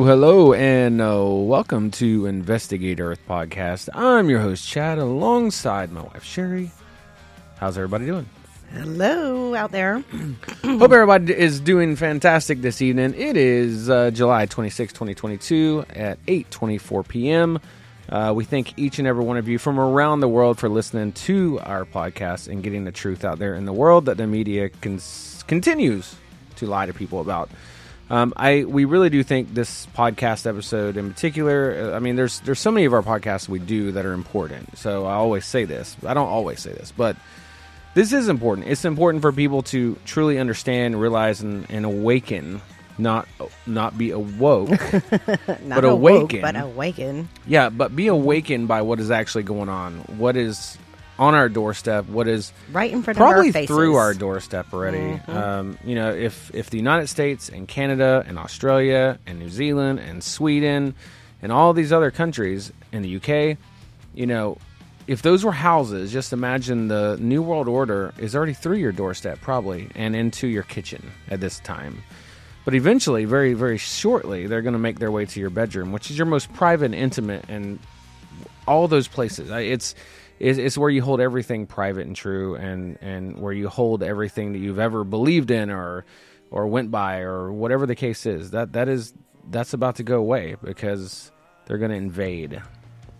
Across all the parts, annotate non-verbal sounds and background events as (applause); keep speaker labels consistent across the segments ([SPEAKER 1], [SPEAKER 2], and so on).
[SPEAKER 1] Hello, hello, and uh, welcome to Investigate Earth podcast. I'm your host, Chad, alongside my wife, Sherry. How's everybody doing?
[SPEAKER 2] Hello out there. (clears throat)
[SPEAKER 1] Hope everybody is doing fantastic this evening. It is uh, July 26, 2022 at 8.24 p.m. Uh, we thank each and every one of you from around the world for listening to our podcast and getting the truth out there in the world that the media continues to lie to people about. Um, I we really do think this podcast episode in particular. uh, I mean, there's there's so many of our podcasts we do that are important. So I always say this. I don't always say this, but this is important. It's important for people to truly understand, realize, and, and awaken. Not not be awoke, (laughs)
[SPEAKER 2] Not
[SPEAKER 1] but
[SPEAKER 2] awoke,
[SPEAKER 1] awaken.
[SPEAKER 2] but awaken.
[SPEAKER 1] yeah, but be awakened by what is actually going on. What is on our doorstep? What is
[SPEAKER 2] Right in front
[SPEAKER 1] probably
[SPEAKER 2] of our faces.
[SPEAKER 1] through our doorstep already. Um, you know, if if the United States and Canada and Australia and New Zealand and Sweden and all these other countries in the UK, you know, if those were houses, just imagine the New World Order is already through your doorstep, probably, and into your kitchen at this time. But eventually, very, very shortly, they're going to make their way to your bedroom, which is your most private, and intimate, and all those places. It's it's, it's where you hold everything private and true, and and where you hold everything that you've ever believed in or or went by or whatever the case is. That that is that's about to go away because they're going to invade,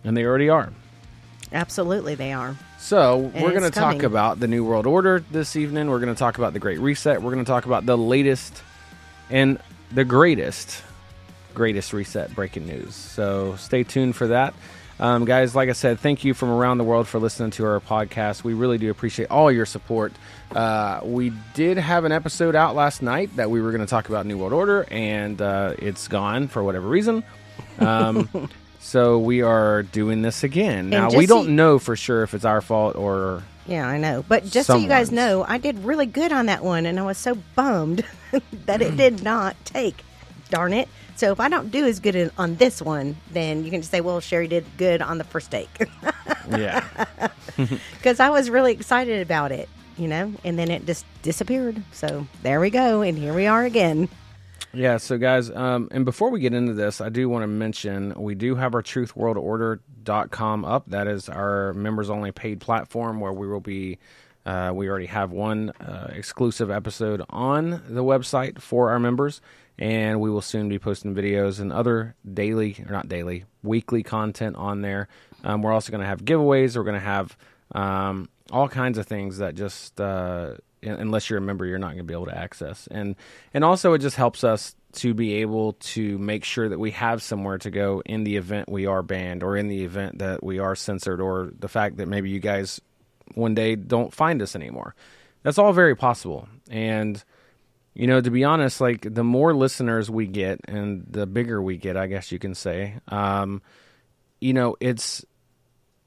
[SPEAKER 1] and they already are.
[SPEAKER 2] Absolutely, they are.
[SPEAKER 1] So we're going to talk about the New World Order this evening. We're going to talk about the Great Reset. We're going to talk about the latest and the greatest, greatest reset breaking news. So stay tuned for that. Um, guys, like I said, thank you from around the world for listening to our podcast. We really do appreciate all your support. Uh, we did have an episode out last night that we were going to talk about New World Order, and uh, it's gone for whatever reason. Um, (laughs) so we are doing this again. Now, we don't
[SPEAKER 2] you-
[SPEAKER 1] know for sure if it's our fault or
[SPEAKER 2] Yeah, I know. But just so you guys know, I did really good on that one, and I was so bummed (laughs) that it did not take. Darn it. So if I don't do as good in- on this one, then you can just say, well, Sherry did good on the first take. (laughs)
[SPEAKER 1] yeah. (laughs)
[SPEAKER 2] Because I was really excited about it, you know, and then it just disappeared. So there we go. And here we are again.
[SPEAKER 1] Yeah, so guys, um, and before we get into this, I do want to mention we do have our truthworldorder.com up. That is our members only paid platform where we will be. Uh, we already have one uh, exclusive episode on the website for our members, and we will soon be posting videos and other daily, or not daily, weekly content on there. Um, we're also going to have giveaways. We're going to have um, all kinds of things that just uh, unless you're a member, you're not going to be able to access. And and also, it just helps us to be able to make sure that we have somewhere to go in the event we are banned, or in the event that we are censored, or the fact that maybe you guys one day don't find us anymore. That's all very possible. And you know, to be honest, like the more listeners we get and the bigger we get, I guess you can say, um, you know, it's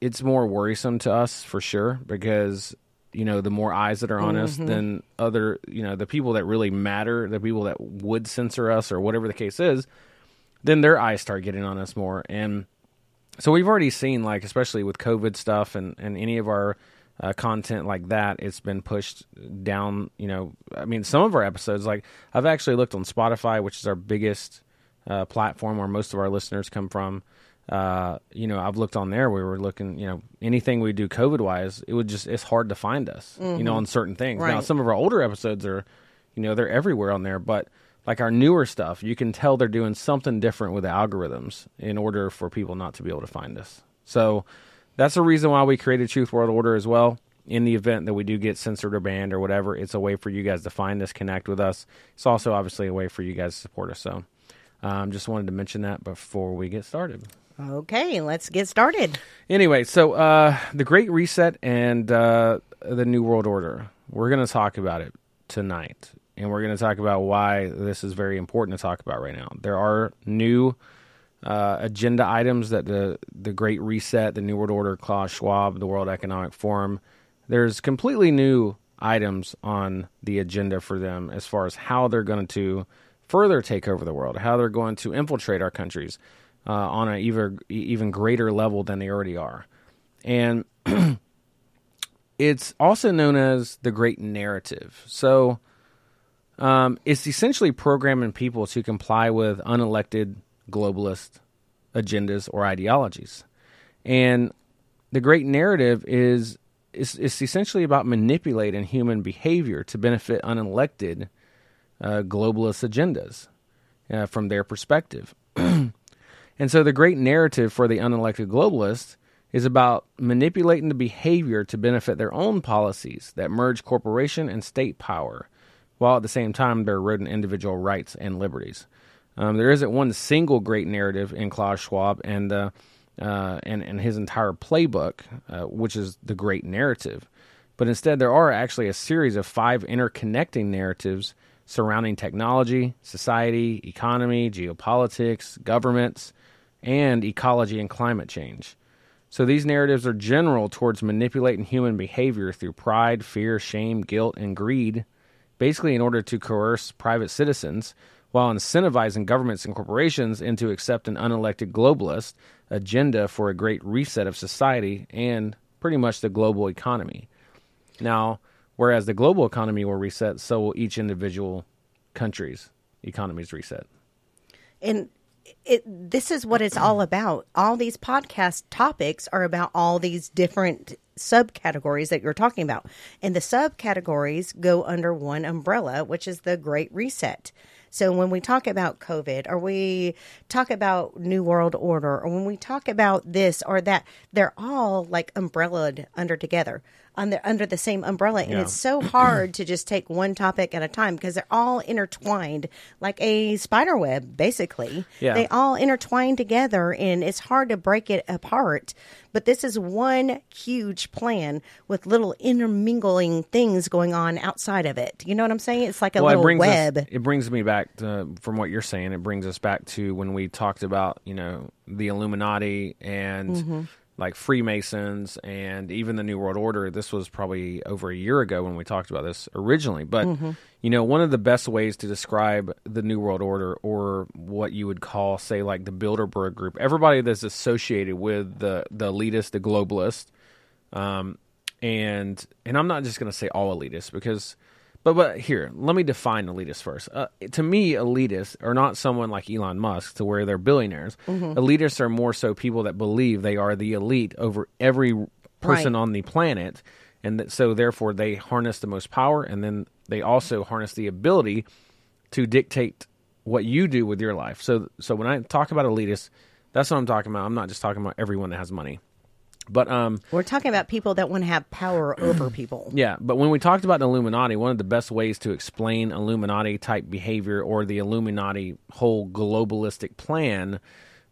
[SPEAKER 1] it's more worrisome to us for sure because you know the more eyes that are on us than other you know the people that really matter the people that would censor us or whatever the case is then their eyes start getting on us more. And so we've already seen like especially with covid stuff and and any of our uh, content like that it's been pushed down you know i mean some of our episodes like i've actually looked on spotify which is our biggest uh, platform where most of our listeners come from. Uh, you know i've looked on there we were looking you know anything we do covid wise it would just it's hard to find us you know on certain things. Now some of our older episodes are you know they're everywhere on there but like our newer stuff you can tell they're doing something different with the algorithms in order for people not to be able to find us. So that's the reason why we created truth world order as well in the event that we do get censored or banned or whatever it's a way for you guys to find us connect with us it's also obviously a way for you guys to support us so um, just wanted to mention that before we get started
[SPEAKER 2] Okay, let's get started.
[SPEAKER 1] Anyway, so uh, the Great Reset and uh, the New World Order. We're going to talk about it tonight, and we're going to talk about why this is very important to talk about right now. There are new uh, agenda items that the the Great Reset, the New World Order, Klaus Schwab, the World Economic Forum. There's completely new items on the agenda for them as far as how they're going to further take over the world, how they're going to infiltrate our countries uh, on an even even greater level than they already are, and (clears throat) it's also known as the Great Narrative. So um, it's essentially programming people to comply with unelected globalist agendas or ideologies, and the Great Narrative is is, is essentially about manipulating human behavior to benefit unelected uh, globalist agendas uh, from their perspective. (clears throat) And so the great narrative for the unelected globalists is about manipulating the behavior to benefit their own policies that merge corporation and state power, while at the same time they're eroding individual rights and liberties. Um, there isn't one single great narrative in Klaus Schwab and uh, uh, and, and his entire playbook, uh, which is the great narrative. But instead, there are actually a series of five interconnecting narratives surrounding technology, society, economy, geopolitics, governments, and ecology and climate change. So these narratives are general towards manipulating human behavior through pride, fear, shame, guilt, and greed, basically in order to coerce private citizens while incentivizing governments and corporations into accept an unelected globalist agenda for a great reset of society and pretty much the global economy. Now, whereas the global economy will reset, so will each individual country's economies reset.
[SPEAKER 2] and it this is what it's all about all these podcast topics are about all these different subcategories that you're talking about and the subcategories go under one umbrella which is the great reset so when we talk about covid or we talk about new world order or when we talk about this or that they're all like umbrellaed under together under under the same umbrella and
[SPEAKER 1] Yeah.
[SPEAKER 2] it's so (clears throat) hard to just take one topic at a time because they're all intertwined like a spider web basically
[SPEAKER 1] Yeah.
[SPEAKER 2] they all intertwine together and it's hard to break it apart but this is one huge plan with little intermingling things going on outside of it you know what i'm saying it's like a
[SPEAKER 1] it
[SPEAKER 2] little
[SPEAKER 1] brings
[SPEAKER 2] web
[SPEAKER 1] Us, it brings me back to, from what you're saying. It brings us back to when we talked about you know the Illuminati and
[SPEAKER 2] Mm-hmm.
[SPEAKER 1] Like Freemasons and even the New World Order. This was probably over a year ago when we talked about this originally. But
[SPEAKER 2] Mm-hmm.
[SPEAKER 1] you know, one of the best ways to describe the New World Order or what you would call, say, like the Bilderberg Group, everybody that's associated with the the elitist, the globalist, um, and and I'm not just going to say all elitists because, but but here, let me define elitist first. Uh, to me, elitists are not someone like Elon Musk to where they're billionaires. Elitists are more so people that believe they are the elite over every person
[SPEAKER 2] Right.
[SPEAKER 1] on the planet, and that, so therefore they harness the most power, and then they also harness the ability to dictate what you do with your life. So so when I talk about elitists, that's what I'm talking about. I'm not just talking about everyone that has money. But um,
[SPEAKER 2] We're talking about people that want to have power over (clears throat) people.
[SPEAKER 1] yeah, but when we talked about the Illuminati, one of the best ways to explain Illuminati type behavior or the Illuminati whole globalistic plan,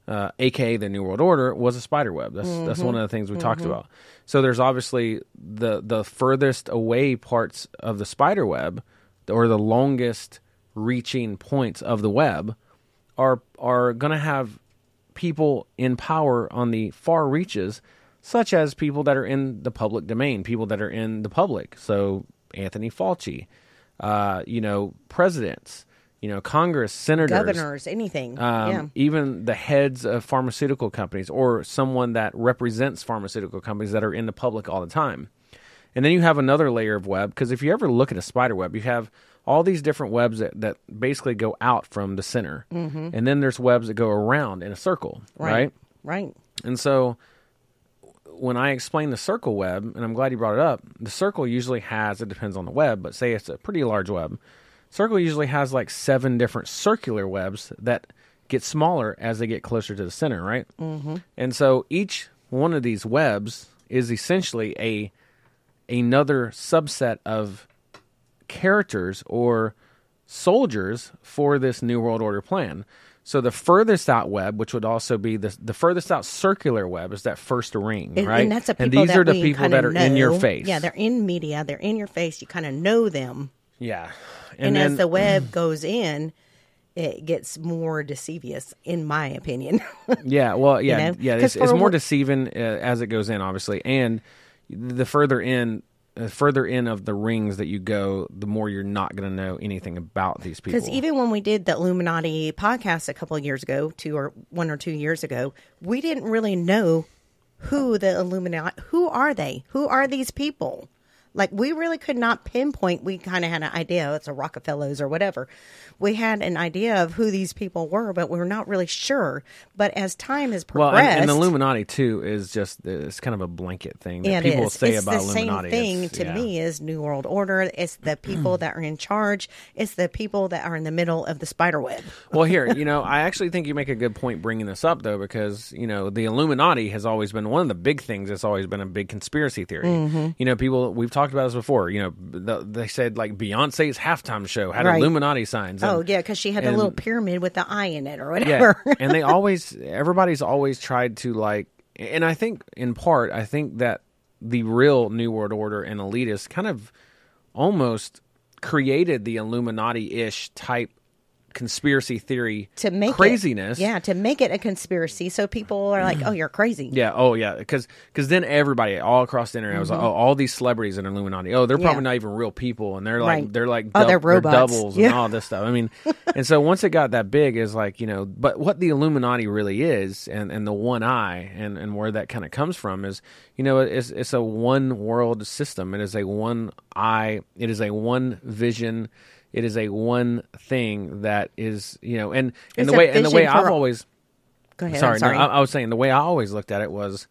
[SPEAKER 1] uh, aka the New World Order, was a spider web. That's that's one of the things we talked about. So there's obviously the the furthest away parts of the spider web, or the longest reaching points of the web, are are going to have people in power on the far reaches, such as people that are in the public domain, people that are in the public. So Anthony Fauci, uh, you know, presidents, you know, Congress, senators,
[SPEAKER 2] Governors, anything.
[SPEAKER 1] um,
[SPEAKER 2] yeah.
[SPEAKER 1] even the heads of pharmaceutical companies or someone that represents pharmaceutical companies that are in the public all the time. And then you have another layer of web because if you ever look at a spider web, you have all these different webs that, that basically go out from the center. Mm-hmm. And then there's webs that go around in a circle, right?
[SPEAKER 2] Right.
[SPEAKER 1] And so when I explain the circle web, and I'm glad you brought it up, the circle usually has, it depends on the web, but say it's a pretty large web. Circle usually has like seven different circular webs that get smaller as they get closer to the center, right? Mm-hmm. And so each one of these webs is essentially a another subset of characters or soldiers for this New World Order plan. So the furthest out web, which would also be the the furthest out circular web, is that first ring,
[SPEAKER 2] And,
[SPEAKER 1] right?
[SPEAKER 2] and that's a people
[SPEAKER 1] and these
[SPEAKER 2] that
[SPEAKER 1] are the people that are in your face.
[SPEAKER 2] Yeah, they're in media. They're in your face. You kind of know them.
[SPEAKER 1] yeah.
[SPEAKER 2] And,
[SPEAKER 1] then,
[SPEAKER 2] as the web goes in, it gets more deceivious, in my opinion. (laughs)
[SPEAKER 1] Yeah, well, yeah,
[SPEAKER 2] know?
[SPEAKER 1] yeah. It's, it's more deceiving uh, as it goes in, obviously, and the further in, uh, further in of the rings that you go, the more you're not going to know anything about these people.
[SPEAKER 2] Because even when we did the Illuminati podcast a couple of years ago, two or one or two years ago, we didn't really know who the Illuminati, who are they? Who are these people? Like we really could not pinpoint. We kind of had an idea. oh, It's a Rockefellers or whatever. We had an idea of who these people were, but we were not really sure. But as time has
[SPEAKER 1] well,
[SPEAKER 2] progressed,
[SPEAKER 1] and, and the Illuminati too is just it's kind of a blanket thing that people
[SPEAKER 2] is.
[SPEAKER 1] say
[SPEAKER 2] it's
[SPEAKER 1] about
[SPEAKER 2] the
[SPEAKER 1] Illuminati.
[SPEAKER 2] same thing
[SPEAKER 1] It's-
[SPEAKER 2] to
[SPEAKER 1] yeah.
[SPEAKER 2] me is New World Order. It's the people that are in charge. It's the people that are in the middle of the spider web.
[SPEAKER 1] well, here, (laughs) you know, I actually think you make a good point bringing this up, though, because you know the Illuminati has always been one of the big things. It's always been a big conspiracy theory.
[SPEAKER 2] Mm-hmm.
[SPEAKER 1] You know, people we've talked about this before. You know, the, they said like Beyonce's halftime show had
[SPEAKER 2] Right.
[SPEAKER 1] Illuminati signs.
[SPEAKER 2] Oh yeah, because she had a little pyramid with the eye in it or
[SPEAKER 1] yeah,
[SPEAKER 2] whatever. (laughs)
[SPEAKER 1] and they always everybody's always tried to like, and I think in part, I think that the real New World Order and elitists kind of almost created the Illuminati ish type conspiracy theory
[SPEAKER 2] to make it-
[SPEAKER 1] craziness.
[SPEAKER 2] yeah, to make it a conspiracy, so people are like, "Oh, you're crazy."
[SPEAKER 1] Yeah. Oh, yeah. Because because then everybody all across the internet was like, "Oh, all these celebrities in Illuminati. Oh, they're probably
[SPEAKER 2] Mm-hmm. Yeah.
[SPEAKER 1] not even real people, and they're like
[SPEAKER 2] Right.
[SPEAKER 1] they're like
[SPEAKER 2] Oh, they're robots.
[SPEAKER 1] doubles and all this stuff." I mean, (laughs) and so once it got that big, is like you know, but what the Illuminati really is, and and the one eye, and and where that kind of comes from is, you know, it's it's a one world system. It is a one eye. It is a one vision. It is a one thing that is, you know, and and
[SPEAKER 2] It's
[SPEAKER 1] the way and the way I've always
[SPEAKER 2] Go ahead.
[SPEAKER 1] sorry,
[SPEAKER 2] sorry.
[SPEAKER 1] No, I, I was saying the way I always looked at it was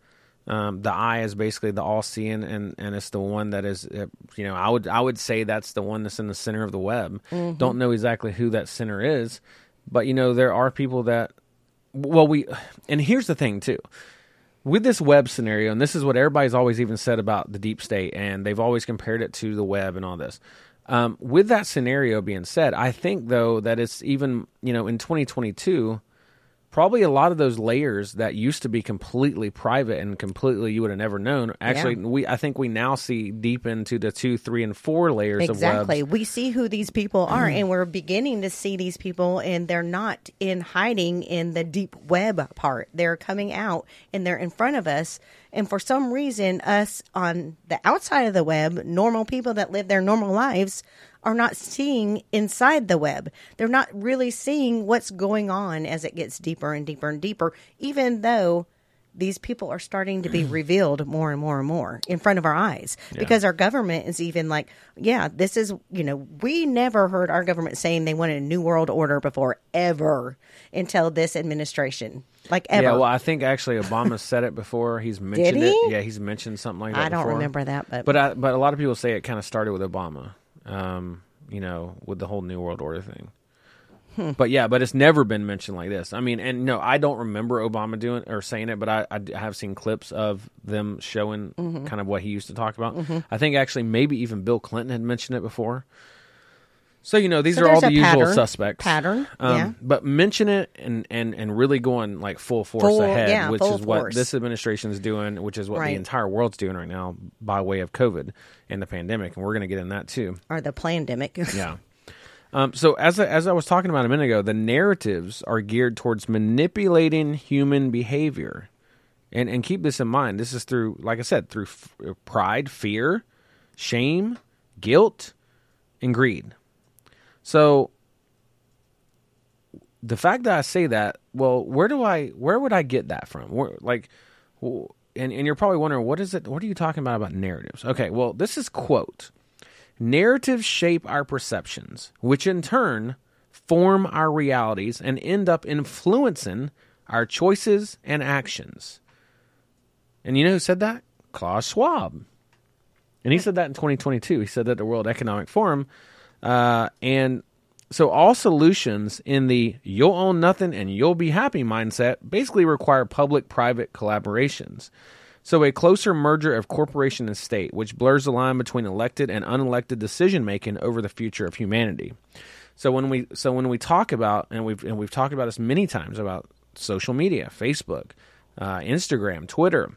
[SPEAKER 1] um, the eye is basically the all seeing, and and it's the one that is, uh, you know, I would I would say that's the one that's in the center of the web.
[SPEAKER 2] Mm-hmm.
[SPEAKER 1] Don't know exactly who that center is, but you know there are people that, well, we, and here's the thing too. With this web scenario, and this is what everybody's always even said about the deep state, and they've always compared it to the web and all this. Um, with that scenario being said, I think though that it's even you know in 2022, probably a lot of those layers that used to be completely private and completely you would have never known. Actually, we I think we now see deep into the two, three, and four layers
[SPEAKER 2] Exactly. We see who these people are, mm. and we're beginning to see these people, and they're not in hiding in the deep web part. They're coming out and they're in front of us. And for some reason, us on the outside of the web, normal people that live their normal lives, are not seeing inside the web. They're not really seeing what's going on as it gets deeper and deeper and deeper, even though these people are starting to be (clears throat) revealed more and more and more in front of our eyes because our government is even like, yeah, this is, you know, we never heard our government saying they wanted a new world order before ever until this administration. Like ever.
[SPEAKER 1] Yeah, well, I think actually Obama said it before. He's mentioned
[SPEAKER 2] he?
[SPEAKER 1] it. Yeah, he's mentioned something like that.
[SPEAKER 2] I don't
[SPEAKER 1] before.
[SPEAKER 2] remember that, but,
[SPEAKER 1] But I, but a lot of people say it kind of started with Obama. Um, you know, with the whole New World Order thing. But yeah, but it's never been mentioned like this. I mean, and no, I don't remember Obama doing or saying it, but I have seen clips of them showing
[SPEAKER 2] Mm-hmm.
[SPEAKER 1] kind of what he used to talk about. I think actually maybe even Bill Clinton had mentioned it before. So you know these
[SPEAKER 2] So
[SPEAKER 1] are all the usual
[SPEAKER 2] pattern-
[SPEAKER 1] suspects.
[SPEAKER 2] pattern,
[SPEAKER 1] um,
[SPEAKER 2] yeah.
[SPEAKER 1] But mention it and and and really going like full force
[SPEAKER 2] Full-
[SPEAKER 1] ahead,
[SPEAKER 2] yeah,
[SPEAKER 1] which is what
[SPEAKER 2] force.
[SPEAKER 1] this administration is doing, which is what the entire world's doing right now by way of COVID and the pandemic, and we're going to get in that too.
[SPEAKER 2] Or the pandemic. (laughs)
[SPEAKER 1] Yeah. Um, so as I, as I was talking about a minute ago, the narratives are geared towards manipulating human behavior, and and keep this in mind. This is through, like I said, through f- pride, fear, shame, guilt, and greed. So the fact that I say that, well, where do I, where would I get that from? Where, like, and and you're probably wondering, what is it? What are you talking about about narratives? Okay, well, this is quote. Narratives shape our perceptions, which in turn form our realities and end up influencing our choices and actions. And you know who said that? Klaus Schwab. And he said that in 2022. He said that the World Economic Forum. Uh, and so all solutions in the you'll own nothing and you'll be happy mindset basically require public private collaborations. So a closer merger of corporation and state, which blurs the line between elected and unelected decision making over the future of humanity. So when we so when we talk about and we've and we've talked about this many times about social media, Facebook, uh, Instagram, Twitter,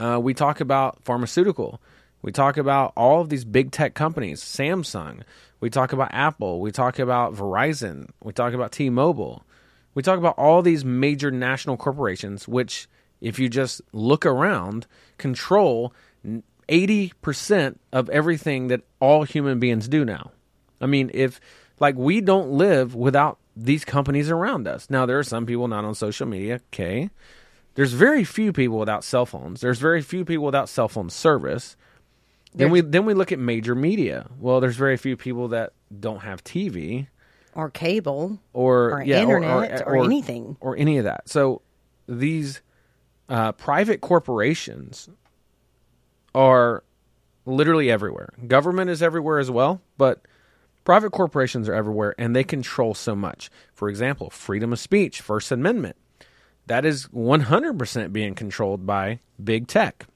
[SPEAKER 1] uh, we talk about pharmaceutical. We talk about all of these big tech companies, Samsung. We talk about Apple. We talk about Verizon. We talk about T Mobile. We talk about all these major national corporations, which, if you just look around, control 80% of everything that all human beings do now. I mean, if, like, we don't live without these companies around us. Now, there are some people not on social media, okay. There's very few people without cell phones. There's very few people without cell phone service. Then we then we look at major media. Well, there's very few people that don't have TV
[SPEAKER 2] or cable.
[SPEAKER 1] or,
[SPEAKER 2] Or
[SPEAKER 1] yeah,
[SPEAKER 2] internet or anything.
[SPEAKER 1] or any of that. So these uh, private corporations are literally everywhere. Government is everywhere as well, but private corporations are everywhere, and they control so much. For example, freedom of speech, First Amendment, that is 100% being controlled by big tech.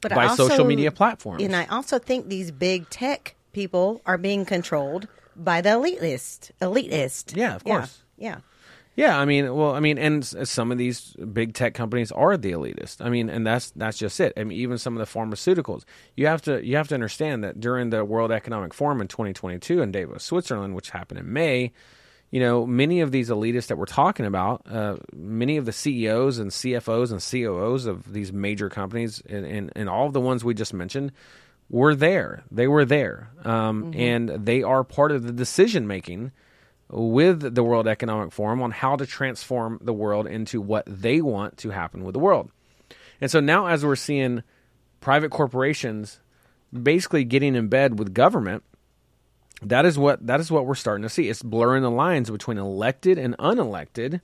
[SPEAKER 2] But
[SPEAKER 1] by
[SPEAKER 2] also,
[SPEAKER 1] social media platforms.
[SPEAKER 2] And I also think these big tech people are being controlled by the elitist. Elitist.
[SPEAKER 1] Yeah, of course.
[SPEAKER 2] Yeah.
[SPEAKER 1] Yeah, I mean, well, I mean, and uh, some of these big tech companies are the elitist. I mean, and that's that's just it. I mean, even some of the pharmaceuticals. You have to you have to understand that during the World Economic Forum in 2022 in Davos, Switzerland, which happened in May, you know, many of these elitists that we're talking about, uh, many of the CEOs and CFOs and COOs of these major companies, and, and, and all of the ones we just mentioned, were there. They were there, um, and they are part of the decision making with the World Economic Forum on how to transform the world into what they want to happen with the world. And so now, as we're seeing private corporations basically getting in bed with government, that is what that is what we're starting to see. It's blurring the lines between elected and unelected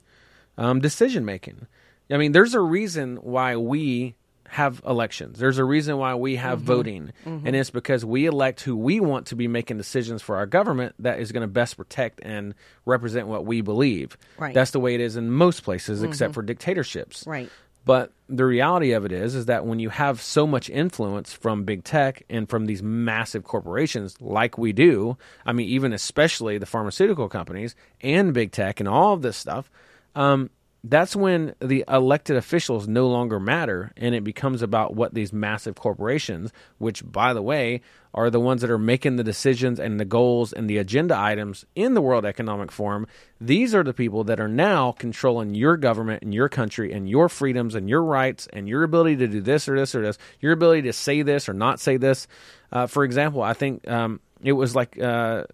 [SPEAKER 1] um, decision making. I mean, there's a reason why we have elections. There's a reason why we have mm-hmm. voting, mm-hmm. and it's because we elect who we want to be making decisions for our government that is going to best protect and represent what we believe.
[SPEAKER 2] Right.
[SPEAKER 1] That's the way it is in most places, except mm-hmm. for dictatorships.
[SPEAKER 2] Right.
[SPEAKER 1] But the reality of it is, is that when you have so much influence from big tech and from these massive corporations, like we do, I mean, even especially the pharmaceutical companies and big tech and all of this stuff, um, that's when the elected officials no longer matter, and it becomes about what these massive corporations, which, by the way, are the ones that are making the decisions and the goals and the agenda items in the World Economic Forum. These are the people that are now controlling your government and your country and your freedoms and your rights and your ability to do this or this or this, your ability to say this or not say this. Uh, for example, I think um, it was like uh,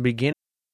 [SPEAKER 1] beginning.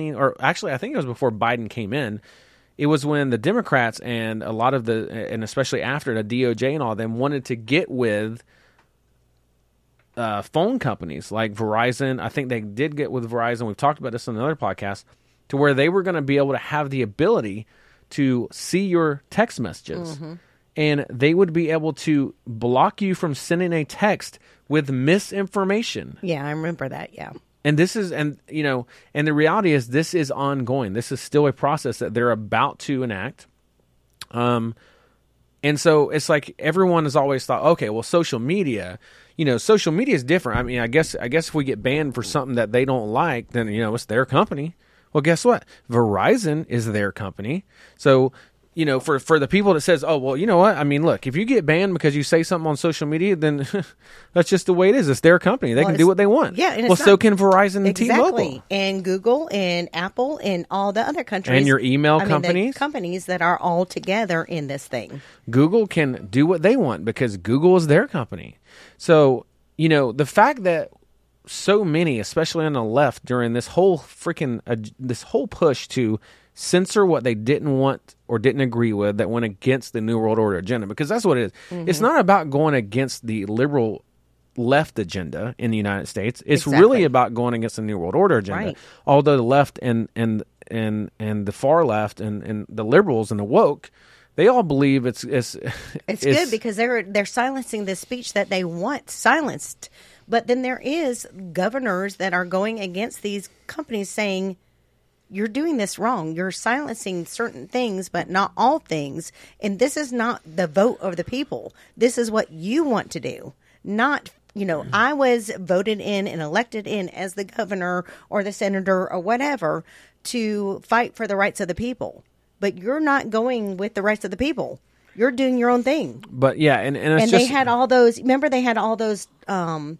[SPEAKER 1] or actually, I think it was before Biden came in. It was when the Democrats and a lot of the, and especially after the DOJ and all of them wanted to get with uh, phone companies like Verizon. I think they did get with Verizon. We've talked about this on another podcast, to where they were going to be able to have the ability to see your text messages. And they would be able to block you from sending a text with misinformation.
[SPEAKER 2] Yeah, I remember that. Yeah.
[SPEAKER 1] And this is, and you know, and the reality is, this is ongoing. This is still a process that they're about to enact. Um, and so it's like everyone has always thought, okay, well, social media, you know, social media is different. I mean, I guess, I guess if we get banned for something that they don't like, then you know, it's their company. Well, guess what? Verizon is their company. So, you know, for for the people that says, oh, well, you know what? I mean, look, if you get banned because you say something on social media, then (laughs) that's just the way it is. It's their company. They
[SPEAKER 2] Well,
[SPEAKER 1] can do what they want.
[SPEAKER 2] yeah, and
[SPEAKER 1] well, so can Verizon and
[SPEAKER 2] Exactly.
[SPEAKER 1] T-Mobile.
[SPEAKER 2] And Google and Apple and all the other countries.
[SPEAKER 1] And your email
[SPEAKER 2] I mean, the
[SPEAKER 1] companies?
[SPEAKER 2] companies that are all together in this thing.
[SPEAKER 1] Google can do what they want because Google is their company. So, you know, the fact that so many, especially on the left, during this whole freaking uh, this whole push to censor what they didn't want or didn't agree with that went against the New World Order agenda, because that's what it is.
[SPEAKER 2] Mm-hmm.
[SPEAKER 1] It's not about going against the liberal left agenda in the United States. It's
[SPEAKER 2] Exactly.
[SPEAKER 1] really about going against the New World Order agenda.
[SPEAKER 2] Right.
[SPEAKER 1] Although the left and and and and the far left and and the liberals and the woke, they all believe it's it's (laughs)
[SPEAKER 2] It's, good because they're they're silencing the speech that they want silenced. But then there is governors that are going against these companies saying you're doing this wrong. You're silencing certain things, but not all things. And this is not the vote of the people. This is what you want to do. Not, you know, I was voted in and elected in as the governor or the senator or whatever to fight for the rights of the people. But you're not going with the rights of the people. You're doing your own thing
[SPEAKER 1] But yeah, and and, it's
[SPEAKER 2] and
[SPEAKER 1] just,
[SPEAKER 2] they had all those remember they had all those um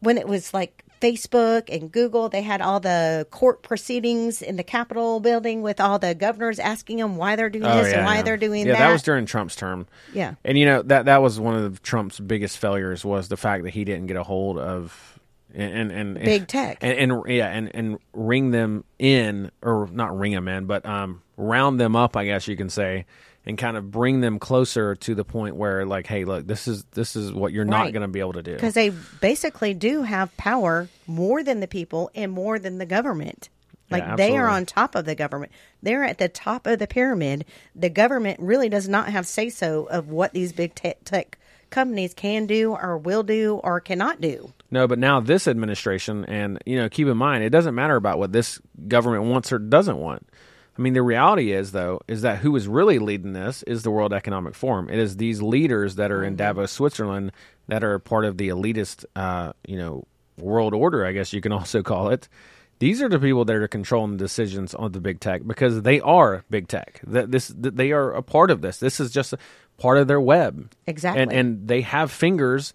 [SPEAKER 2] when it was like facebook and google they had all the court proceedings in the capitol building with all the governors asking them why they're doing
[SPEAKER 1] Oh,
[SPEAKER 2] this
[SPEAKER 1] yeah,
[SPEAKER 2] and why
[SPEAKER 1] yeah.
[SPEAKER 2] they're doing
[SPEAKER 1] yeah,
[SPEAKER 2] that
[SPEAKER 1] that was during Trump's term.
[SPEAKER 2] Yeah.
[SPEAKER 1] and you know that that was one of Trump's biggest failures was the fact that he didn't get a hold of and and, and
[SPEAKER 2] Big tech.
[SPEAKER 1] and, and yeah and and ring them in or not ring them in but um round them up I guess you can say and kind of bring them closer to the point where like hey look this is this is what you're not going to be able to do.
[SPEAKER 2] Because they basically do have power more than the people and more than the government. Like
[SPEAKER 1] Yeah,
[SPEAKER 2] they are on top of the government. They're at the top of the pyramid. The government really does not have say so of what these big tech, tech companies can do or will do or cannot do.
[SPEAKER 1] No, but now this administration, and you know, keep in mind, it doesn't matter about what this government wants or doesn't want. I mean, the reality is, though, is that who is really leading this is the World Economic Forum. It is these leaders that are in Davos, Switzerland, that are part of the elitist, uh, you know, world order. I guess you can (laughs) also call it. These are the people that are controlling the decisions on the big tech because they are big tech. That this, they are a part of this. This is just part of their web.
[SPEAKER 2] Exactly.
[SPEAKER 1] and and they have fingers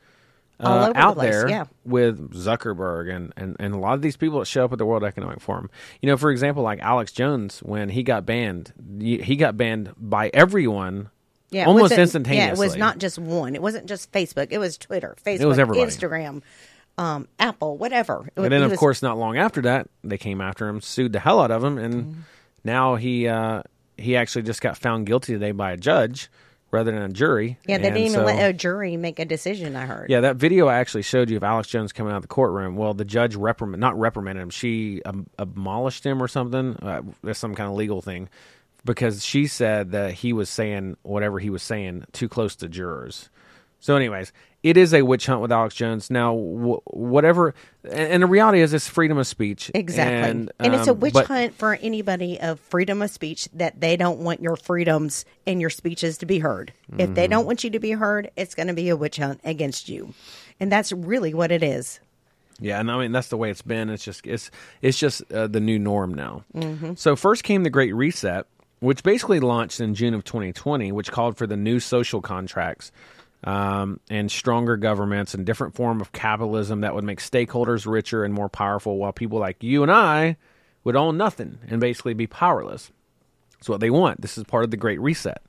[SPEAKER 1] uh,
[SPEAKER 2] All over the
[SPEAKER 1] out
[SPEAKER 2] place,
[SPEAKER 1] there
[SPEAKER 2] yeah.
[SPEAKER 1] with Zuckerberg and, and, and a lot of these people that show up at the World Economic Forum. You know, for example, like Alex Jones, when he got banned, he got banned by everyone
[SPEAKER 2] Yeah,
[SPEAKER 1] almost instantaneously.
[SPEAKER 2] Yeah, it was not just one. It wasn't just Facebook. It was Twitter, Facebook,
[SPEAKER 1] was everybody.
[SPEAKER 2] Instagram, um, Apple, whatever. It
[SPEAKER 1] And then, of
[SPEAKER 2] was-
[SPEAKER 1] course, not long after that, they came after him, sued the hell out of him, and
[SPEAKER 2] Mm-hmm.
[SPEAKER 1] now he uh, he actually just got found guilty today by a judge rather than a jury.
[SPEAKER 2] Yeah, they
[SPEAKER 1] And
[SPEAKER 2] didn't even
[SPEAKER 1] so-
[SPEAKER 2] let a jury make a decision. I heard.
[SPEAKER 1] Yeah, that video I actually showed you of Alex Jones coming out of the courtroom. Well, the judge reprimand not reprimanded him. She um, abolished him or something. Uh, that's some kind of legal thing because she said that he was saying whatever he was saying too close to jurors. So, anyways, it is a witch hunt with Alex Jones. Now, wh- whatever, and, and the reality is, it's freedom of speech.
[SPEAKER 2] Exactly.
[SPEAKER 1] and,
[SPEAKER 2] And, it's a
[SPEAKER 1] um,
[SPEAKER 2] witch
[SPEAKER 1] but-
[SPEAKER 2] hunt for anybody of freedom of speech that they don't want your freedoms and your speeches to be heard. If
[SPEAKER 1] Mm-hmm.
[SPEAKER 2] they don't want you to be heard, it's going to be a witch hunt against you. And that's really what it is.
[SPEAKER 1] Yeah, and I mean that's the way it's been. It's just it's it's just uh, the new norm now. Mm-hmm. So first came the Great Reset, which basically launched in June of 2020, which called for the new social contracts um, and stronger governments and different form of capitalism that would make stakeholders richer and more powerful, while people like you and I would own nothing and basically be powerless. That's what they want. This is part of the Great Reset.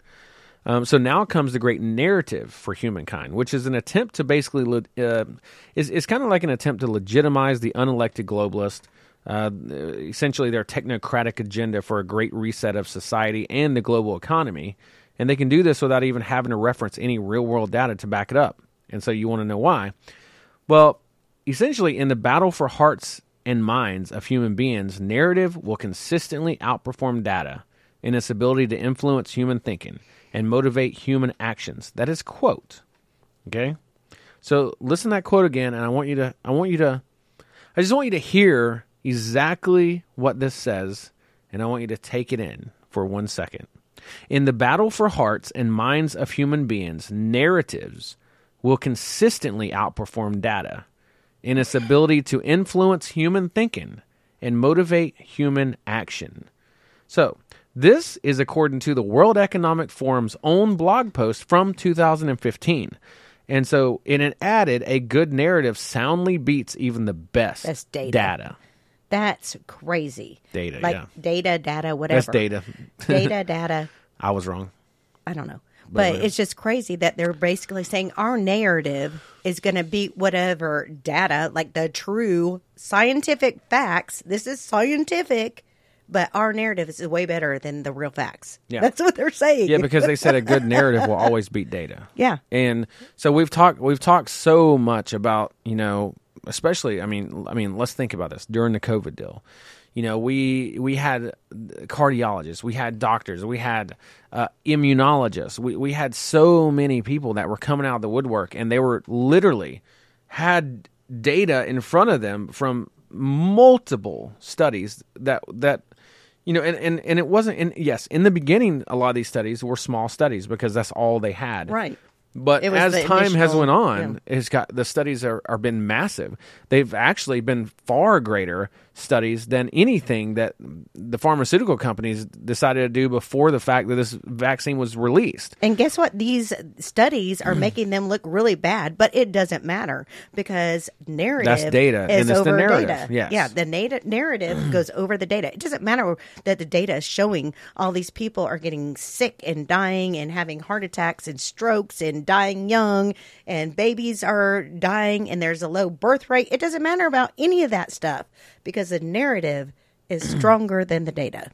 [SPEAKER 1] Um, so now comes the great narrative for humankind, which is an attempt to basically le- uh, is is kind of like an attempt to legitimize the unelected globalist, uh, essentially their technocratic agenda for a great reset of society and the global economy, and they can do this without even having to reference any real world data to back it up. And so you want to know why? Well, essentially, in the battle for hearts and minds of human beings, narrative will consistently outperform data in its ability to influence human thinking and motivate human actions. That is quote. Okay? So listen to that quote again and I want you to I want you to I just want you to hear exactly what this says and I want you to take it in for 1 second. In the battle for hearts and minds of human beings, narratives will consistently outperform data in its ability to influence human thinking and motivate human action. So, this is according to the World Economic Forum's own blog post from 2015. And so, and it added a good narrative soundly beats even the best
[SPEAKER 2] That's data.
[SPEAKER 1] data.
[SPEAKER 2] That's crazy.
[SPEAKER 1] Data,
[SPEAKER 2] like
[SPEAKER 1] yeah.
[SPEAKER 2] data, data, whatever.
[SPEAKER 1] That's data. (laughs)
[SPEAKER 2] data, data.
[SPEAKER 1] I was wrong.
[SPEAKER 2] I don't know. But it's just crazy that they're basically saying our narrative is going to beat whatever data, like the true scientific facts. This is scientific, but our narrative is way better than the real facts.
[SPEAKER 1] Yeah.
[SPEAKER 2] That's what they're saying.
[SPEAKER 1] Yeah, because they said a good (laughs) narrative will always beat data.
[SPEAKER 2] Yeah.
[SPEAKER 1] And so we've talked we've talked so much about, you know, especially I mean I mean, let's think about this during the COVID deal. You know, we we had cardiologists, we had doctors, we had uh, immunologists. We we had so many people that were coming out of the woodwork and they were literally had data in front of them from multiple studies that that you know and and, and it wasn't in yes in the beginning a lot of these studies were small studies because that's all they had
[SPEAKER 2] Right.
[SPEAKER 1] But as time has went on it's got the studies are, are been massive. They've actually been far greater studies than anything that the pharmaceutical companies decided to do before the fact that this vaccine was released
[SPEAKER 2] And guess what? These studies are hmm. making them look really bad, but it doesn't matter because narrative
[SPEAKER 1] That's data,
[SPEAKER 2] is
[SPEAKER 1] it's the
[SPEAKER 2] over
[SPEAKER 1] narrative,
[SPEAKER 2] data.
[SPEAKER 1] yes.
[SPEAKER 2] Yeah, the nata- narrative (clears throat) goes over the data. It doesn't matter that the data is showing all these people are getting sick and dying and having heart attacks and strokes and dying young and babies are dying and there's a low birth rate. It doesn't matter about any of that stuff because the narrative is (clears throat) stronger than the data.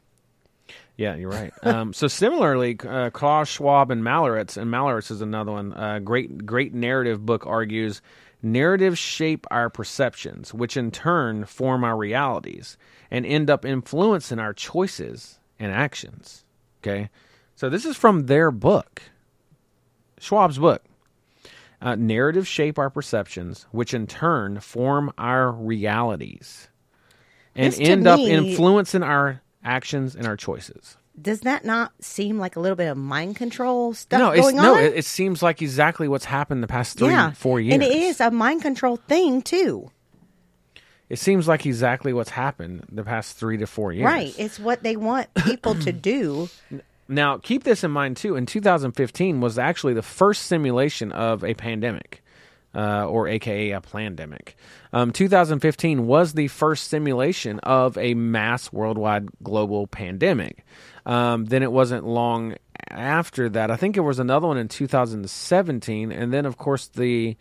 [SPEAKER 1] Yeah, you're right. Um, so similarly, uh, Klaus Schwab and Malloritz, and Malloritz is another one. Uh, great, great narrative book argues narratives shape our perceptions, which in turn form our realities and end up influencing our choices and actions. Okay, so this is from their book, Schwab's book. Uh, narratives shape our perceptions, which in turn form our realities and
[SPEAKER 2] This
[SPEAKER 1] end up
[SPEAKER 2] me-
[SPEAKER 1] influencing our actions and our choices.
[SPEAKER 2] Does that not seem like a little bit of mind control stuff
[SPEAKER 1] no, it's,
[SPEAKER 2] going
[SPEAKER 1] no,
[SPEAKER 2] on?
[SPEAKER 1] it, it seems like exactly what's happened the past three,
[SPEAKER 2] yeah,
[SPEAKER 1] four years.
[SPEAKER 2] and it is a mind control thing too.
[SPEAKER 1] It seems like exactly what's happened the past three to four years.
[SPEAKER 2] Right? It's what they want people to do.
[SPEAKER 1] Now, keep this in mind too. In 2015 was actually the first simulation of a pandemic, uh, or AKA a plandemic. Um, 2015 was the first simulation of a mass worldwide global pandemic. Um, then it wasn't long after that. I think it was another one in 2017, and then of course the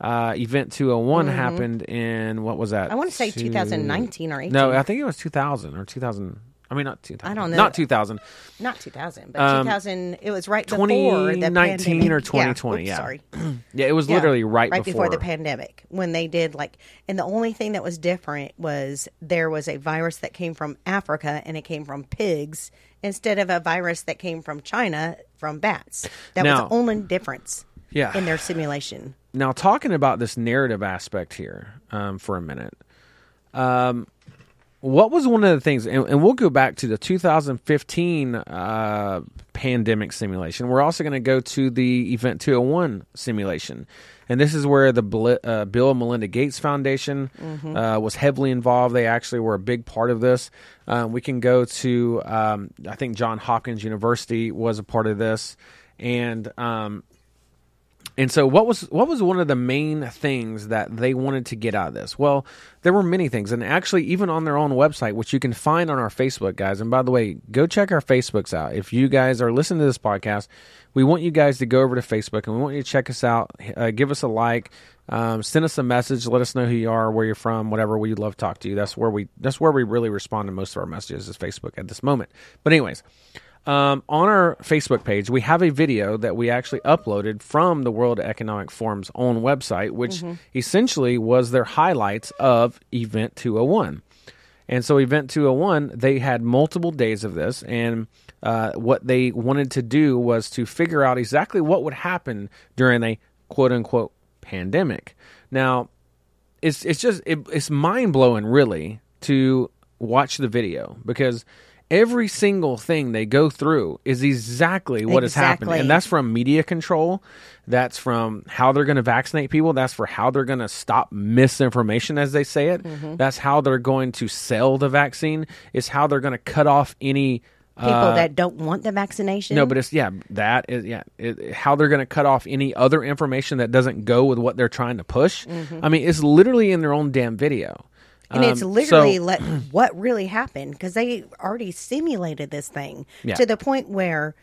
[SPEAKER 1] uh, event 201 happened in what was that?
[SPEAKER 2] Mm-hmm. I wanna say
[SPEAKER 1] Two-
[SPEAKER 2] 2019 or 18.
[SPEAKER 1] No, I think it was 2000 or 2000. I mean, not 2000.
[SPEAKER 2] I don't know.
[SPEAKER 1] Not 2000.
[SPEAKER 2] Not 2000, but
[SPEAKER 1] Um,
[SPEAKER 2] 2000. It was right before the
[SPEAKER 1] 2019
[SPEAKER 2] pandemic.
[SPEAKER 1] or 2020,
[SPEAKER 2] Oops,
[SPEAKER 1] yeah.
[SPEAKER 2] Sorry. (clears throat)
[SPEAKER 1] Yeah, it was
[SPEAKER 2] Yeah,
[SPEAKER 1] literally right,
[SPEAKER 2] before. the pandemic when they did like and the only thing that was different was there was a virus that came from Africa and it came from pigs instead of a virus that came from China from bats. That
[SPEAKER 1] Now-
[SPEAKER 2] was the only difference
[SPEAKER 1] Yeah.
[SPEAKER 2] in their simulation.
[SPEAKER 1] Now, talking about this narrative aspect here um, for a minute, um, what was one of the things, and, and we'll go back to the 2015 uh, pandemic simulation. We're also going to go to the Event 201 simulation. And this is where the uh, Bill and Melinda Gates Foundation uh, was heavily involved. They actually were a big part of this. Um, we can go to, um, I think, John Hopkins University was a part of this. And um, and so, what was what was one of the main things that they wanted to get out of this? Well, there were many things, and actually, even on their own website, which you can find on our Facebook, guys. And by the way, go check our Facebooks out. If you guys are listening to this podcast, we want you guys to go over to Facebook and we want you to check us out. Uh, give us a like, um, send us a message, let us know who you are, where you're from, whatever. We'd love to talk to you. That's where we that's where we really respond to most of our messages is Facebook at this moment. But anyways. Um, on our Facebook page, we have a video that we actually uploaded from the World Economic Forum's own website, which essentially was their highlights of Event 201. And so, Event 201, they had multiple days of this, and uh, what they wanted to do was to figure out exactly what would happen during a quote unquote pandemic. Now, it's it's just it, it's mind blowing, really, to watch the video because every single thing they go through is exactly what has happened, and that's from media control. That's from how they're going to vaccinate people. That's for how they're going to stop misinformation, as they say it.
[SPEAKER 2] Mm-hmm.
[SPEAKER 1] That's how they're going to sell the vaccine. is how they're going to cut off any
[SPEAKER 2] People
[SPEAKER 1] uh,
[SPEAKER 2] that don't want the vaccination.
[SPEAKER 1] no, but it's yeah, that is yeah, it, how they're going to cut off any other information that doesn't go with what they're trying to push. I mean, it's literally in their own damn video.
[SPEAKER 2] And it's
[SPEAKER 1] Um,
[SPEAKER 2] literally
[SPEAKER 1] so-
[SPEAKER 2] let (clears throat) what really happened because they already simulated this thing
[SPEAKER 1] Yeah.
[SPEAKER 2] to the point where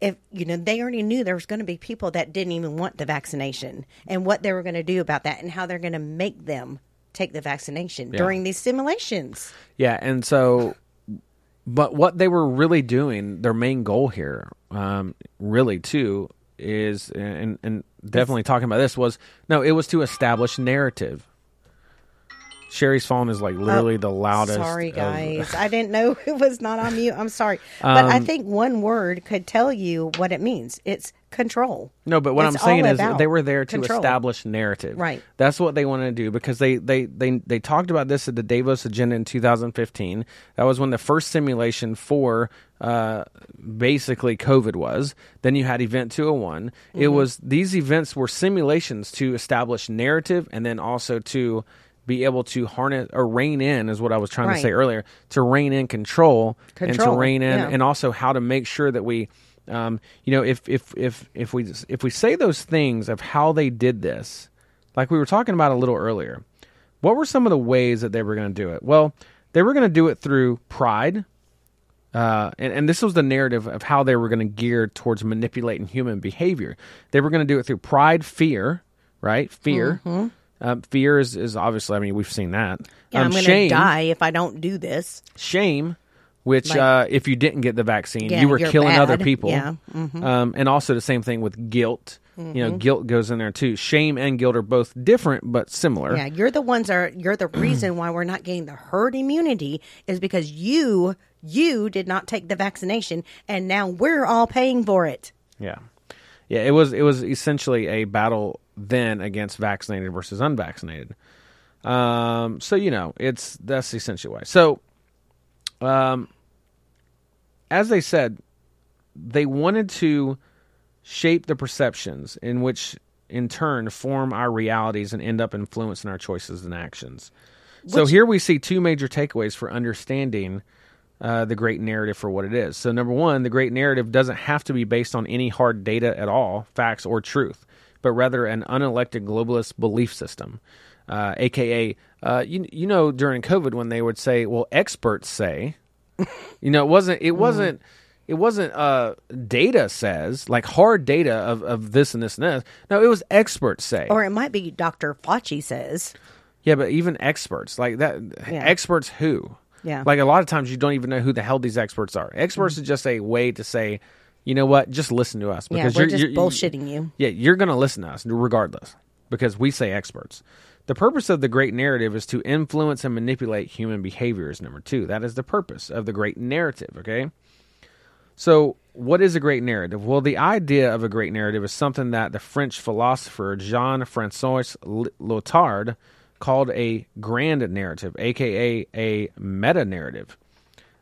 [SPEAKER 2] if you know they already knew there was going to be people that didn't even want the vaccination and what they were going to do about that and how they're going to make them take the vaccination during these simulations
[SPEAKER 1] Yeah, and so, but what they were really doing, their main goal here, um, really too, is and and definitely talking about this was no, it was to establish narrative. Sherry's phone is like literally the loudest.
[SPEAKER 2] Oh, sorry
[SPEAKER 1] of-
[SPEAKER 2] guys (laughs) i didn't know (laughs) it was not on mute i'm sorry but
[SPEAKER 1] Um,
[SPEAKER 2] i think one word could tell you what it means it's control
[SPEAKER 1] No, but what
[SPEAKER 2] It's
[SPEAKER 1] I'm saying is they were there to
[SPEAKER 2] control.
[SPEAKER 1] establish narrative.
[SPEAKER 2] Right.
[SPEAKER 1] That's what they wanted to do because they, they, they, they talked about this at the Davos agenda in 2015. That was when the first simulation for uh, basically COVID was. Then you had Event 201. It
[SPEAKER 2] Mm-hmm.
[SPEAKER 1] was these events were simulations to establish narrative and then also to be able to harness or rein in is what I was trying to say earlier to rein in control, and to rein in
[SPEAKER 2] yeah.
[SPEAKER 1] and also how to make sure that we um, you know if if if if we if we say those things of how they did this like we were talking about a little earlier what were some of the ways that they were going to do it? Well they were going to do it through pride uh, and, and this was the narrative of how they were going to gear towards manipulating human behavior. They were going to do it through pride fear right? Fear um, fear is, is obviously i mean we've seen that
[SPEAKER 2] Mm-hmm. yeah,
[SPEAKER 1] um,
[SPEAKER 2] i'm going to die if i don't do this
[SPEAKER 1] shame, which
[SPEAKER 2] Like-
[SPEAKER 1] uh, if you didn't get the vaccine,
[SPEAKER 2] Yeah,
[SPEAKER 1] you were killing other people.
[SPEAKER 2] Yeah, mm-hmm.
[SPEAKER 1] Um, and also the same thing with guilt. You know, guilt goes in there too. Shame and guilt are both different but similar.
[SPEAKER 2] Yeah, you're the ones are you're the reason why we're not getting the herd immunity is because you you did not take the vaccination and now we're all paying for it.
[SPEAKER 1] Yeah. Yeah, it was it was essentially a battle then against vaccinated versus unvaccinated. Um, so you know, it's that's essentially why. So, um, as they said, they wanted to shape the perceptions in which, in turn, form our realities and end up influencing our choices and actions. So here we see two major takeaways for understanding uh, the great narrative for what it is. So, number one, the great narrative doesn't have to be based on any hard data at all, facts or truth, but rather an unelected globalist belief system. Uh, AKA, uh, you you know, during COVID when they would say, "Well, experts say," (laughs) you know, it wasn't it wasn't it wasn't uh data says like hard data of of this and this and this. No, it was experts say.
[SPEAKER 2] Or it might be Dr. Fauci says.
[SPEAKER 1] Yeah, but even experts like that,
[SPEAKER 2] Yeah.
[SPEAKER 1] experts who?
[SPEAKER 2] Yeah.
[SPEAKER 1] Like a lot of times you don't even know who the hell these experts are. Experts is just a way to say, you know what, just listen to us
[SPEAKER 2] Mm-hmm. Yeah,
[SPEAKER 1] because
[SPEAKER 2] we're
[SPEAKER 1] you're,
[SPEAKER 2] just
[SPEAKER 1] you're-
[SPEAKER 2] bullshitting you.
[SPEAKER 1] Yeah, you're going to listen to us regardless because we say experts. The purpose of the great narrative is to influence and manipulate human behaviors. Number two, that is the purpose of the great narrative. Okay. So, what is a great narrative? Well, the idea of a great narrative is something that the French philosopher Jean Francois Lyotard called a grand narrative, aka a meta narrative,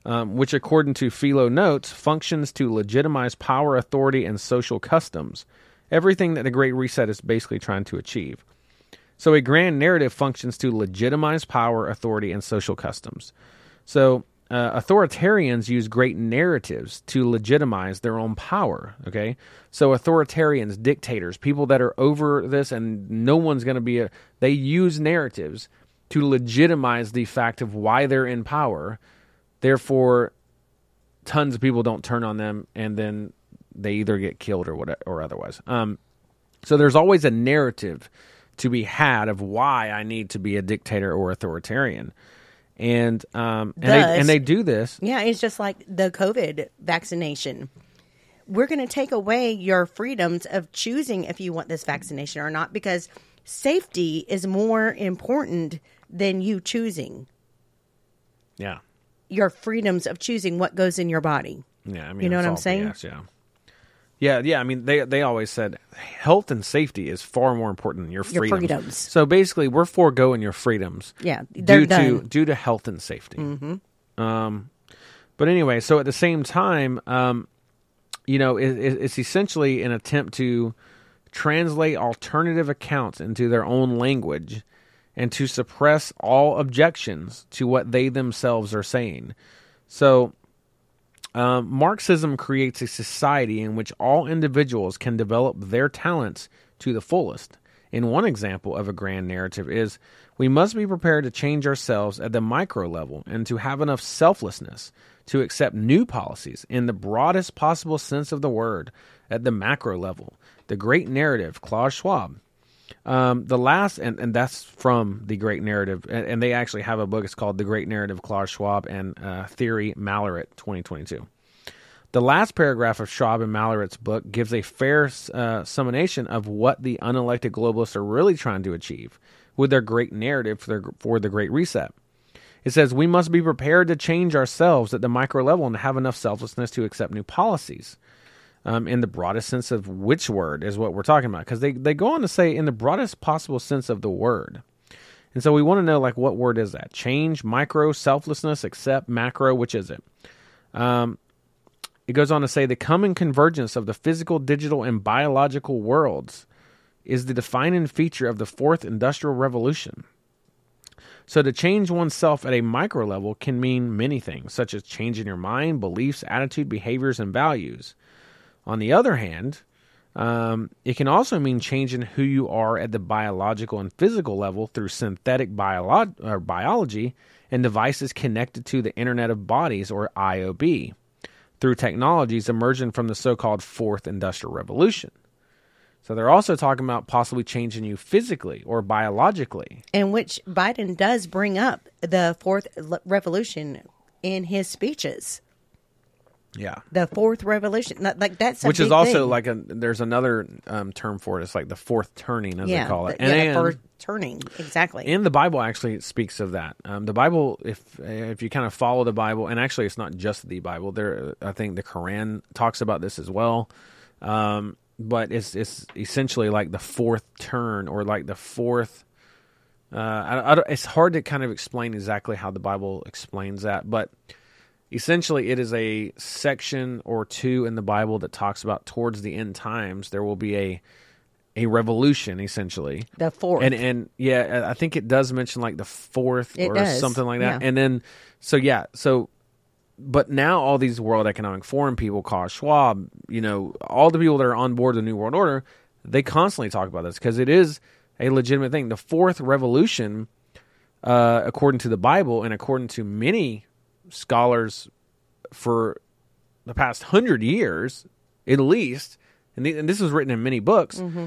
[SPEAKER 1] um, which, according to Philonotes, functions to legitimize power, authority, and social customs. Everything that the Great Reset is basically trying to achieve. So, a grand narrative functions to legitimize power, authority, and social customs. So, uh, authoritarians use great narratives to legitimize their own power. Okay, so authoritarians, dictators, people that are over this, and no one's going to be a. They use narratives to legitimize the fact of why they're in power. Therefore, tons of people don't turn on them, and then they either get killed or what or otherwise. Um, so there's always a narrative to be had of why I need to be a dictator or authoritarian, and um, and, they, and they do this.
[SPEAKER 2] Yeah, it's just like the COVID vaccination. We're going to take away your freedoms of choosing if you want this vaccination or not because safety is more important than you choosing
[SPEAKER 1] Yeah,
[SPEAKER 2] your freedoms of choosing what goes in your body.
[SPEAKER 1] yeah. I mean,
[SPEAKER 2] You know what I'm saying?
[SPEAKER 1] BS, yeah. Yeah, yeah. I mean, they they always said health and safety is far more important than your
[SPEAKER 2] Your
[SPEAKER 1] freedoms.
[SPEAKER 2] freedoms.
[SPEAKER 1] So basically, we're foregoing your freedoms.
[SPEAKER 2] Yeah,
[SPEAKER 1] due to
[SPEAKER 2] done. Mm-hmm.
[SPEAKER 1] due to health and safety. Um, but anyway, so at the same time, um, you know, it, it, it's essentially an attempt to translate alternative accounts into their own language and to suppress all objections to what they themselves are saying. So, um, Marxism creates a society in which all individuals can develop their talents to the fullest. In one example of a grand narrative is we must be prepared to change ourselves at the micro level and to have enough selflessness to accept new policies in the broadest possible sense of the word at the macro level. The great narrative, Klaus Schwab. Um, the last, and, and that's from the Great Narrative, and, and they actually have a book. It's called The Great Narrative, Klaus Schwab and uh, Thierry Malleret, 2022. The last paragraph of Schwab and Malleret's book gives a fair uh, summation of what the unelected globalists are really trying to achieve with their great narrative for, their, for the Great Reset. It says we must be prepared to change ourselves at the micro level and have enough selflessness to accept new policies. Um, in the broadest sense of which word is what we're talking about, because they, they go on to say in the broadest possible sense of the word. And so we want to know like what word is that? Change, micro, selflessness, accept, macro, which is it? Um, it goes on to say the common convergence of the physical, digital, and biological worlds is the defining feature of the fourth industrial revolution. So, to change oneself at a micro level can mean many things, such as changing your mind, beliefs, attitude, behaviors, and values. On the other hand, um, it can also mean changing who you are at the biological and physical level through synthetic biolo- or biology and devices connected to the Internet of Bodies, or IOB, through technologies emerging from the so called Fourth Industrial Revolution. So they're also talking about possibly changing you physically or biologically.
[SPEAKER 2] in which Biden does bring up the fourth revolution in his speeches.
[SPEAKER 1] Yeah.
[SPEAKER 2] The fourth revolution, like that's
[SPEAKER 1] Which is also
[SPEAKER 2] thing.
[SPEAKER 1] like a there's another um, term for it. It's like the fourth turning, as
[SPEAKER 2] yeah,
[SPEAKER 1] they call it.
[SPEAKER 2] the- yeah, the
[SPEAKER 1] and
[SPEAKER 2] first turning exactly.
[SPEAKER 1] and the Bible actually speaks of that. Um, the Bible, if if you kind of follow the Bible, and actually it's not just the Bible. There, I think the Quran talks about this as well. Um, but it's it's essentially like the fourth turn or like the fourth. Uh, I, I don't- it's hard to kind of explain exactly how the Bible explains that, but essentially it is a section or two in the Bible that talks about towards the end times there will be a a revolution essentially
[SPEAKER 2] the fourth,
[SPEAKER 1] and and yeah, I think it does mention like the fourth
[SPEAKER 2] It
[SPEAKER 1] or
[SPEAKER 2] does,
[SPEAKER 1] something like that.
[SPEAKER 2] yeah.
[SPEAKER 1] And then so yeah, so but now all these World Economic Forum people, Klaus Schwab, you know, all the people that are on board the New World Order, they constantly talk about this because it is a legitimate thing. The fourth revolution, uh, according to the Bible and according to many scholars for the past hundred years, at least, and, the, and this was written in many books, mm-hmm.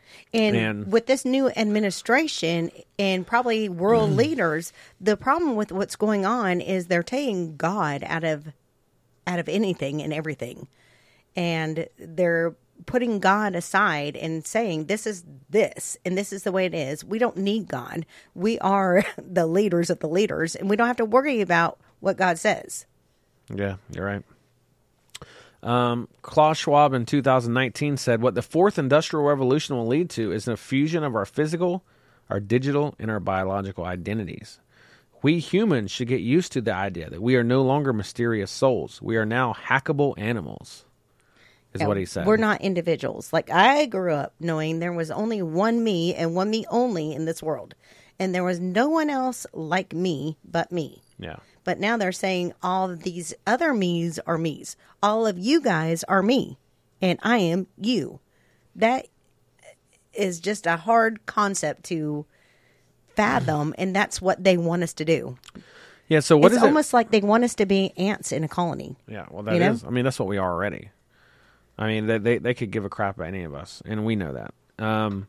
[SPEAKER 2] And with this new administration and probably world mm. leaders, the problem with what's going on is they're taking God out of out of anything and everything. And they're putting God aside and saying this is this and this is the way it is. We don't need God. We are (laughs) the leaders of the leaders and we don't have to worry about what God says.
[SPEAKER 1] Yeah, you're right. Um, Klaus Schwab in 2019 said, What the fourth industrial revolution will lead to is a fusion of our physical, our digital, and our biological identities. We humans should get used to the idea that we are no longer mysterious souls. We are now hackable animals, is what he said.
[SPEAKER 2] We're not individuals. Like I grew up knowing there was only one me and one me only in this world. And there was no one else like me but me.
[SPEAKER 1] Yeah.
[SPEAKER 2] But now they're saying all of these other me's are me's. All of you guys are me, and I am you. That is just a hard concept to fathom, and that's what they want us to do.
[SPEAKER 1] Yeah, so what
[SPEAKER 2] it's
[SPEAKER 1] is it-
[SPEAKER 2] almost like they want us to be ants in a colony.
[SPEAKER 1] Yeah, well, that is.
[SPEAKER 2] Know?
[SPEAKER 1] I mean, that's what we are already. I mean, they, they they could give a crap about any of us, and we know that. Um,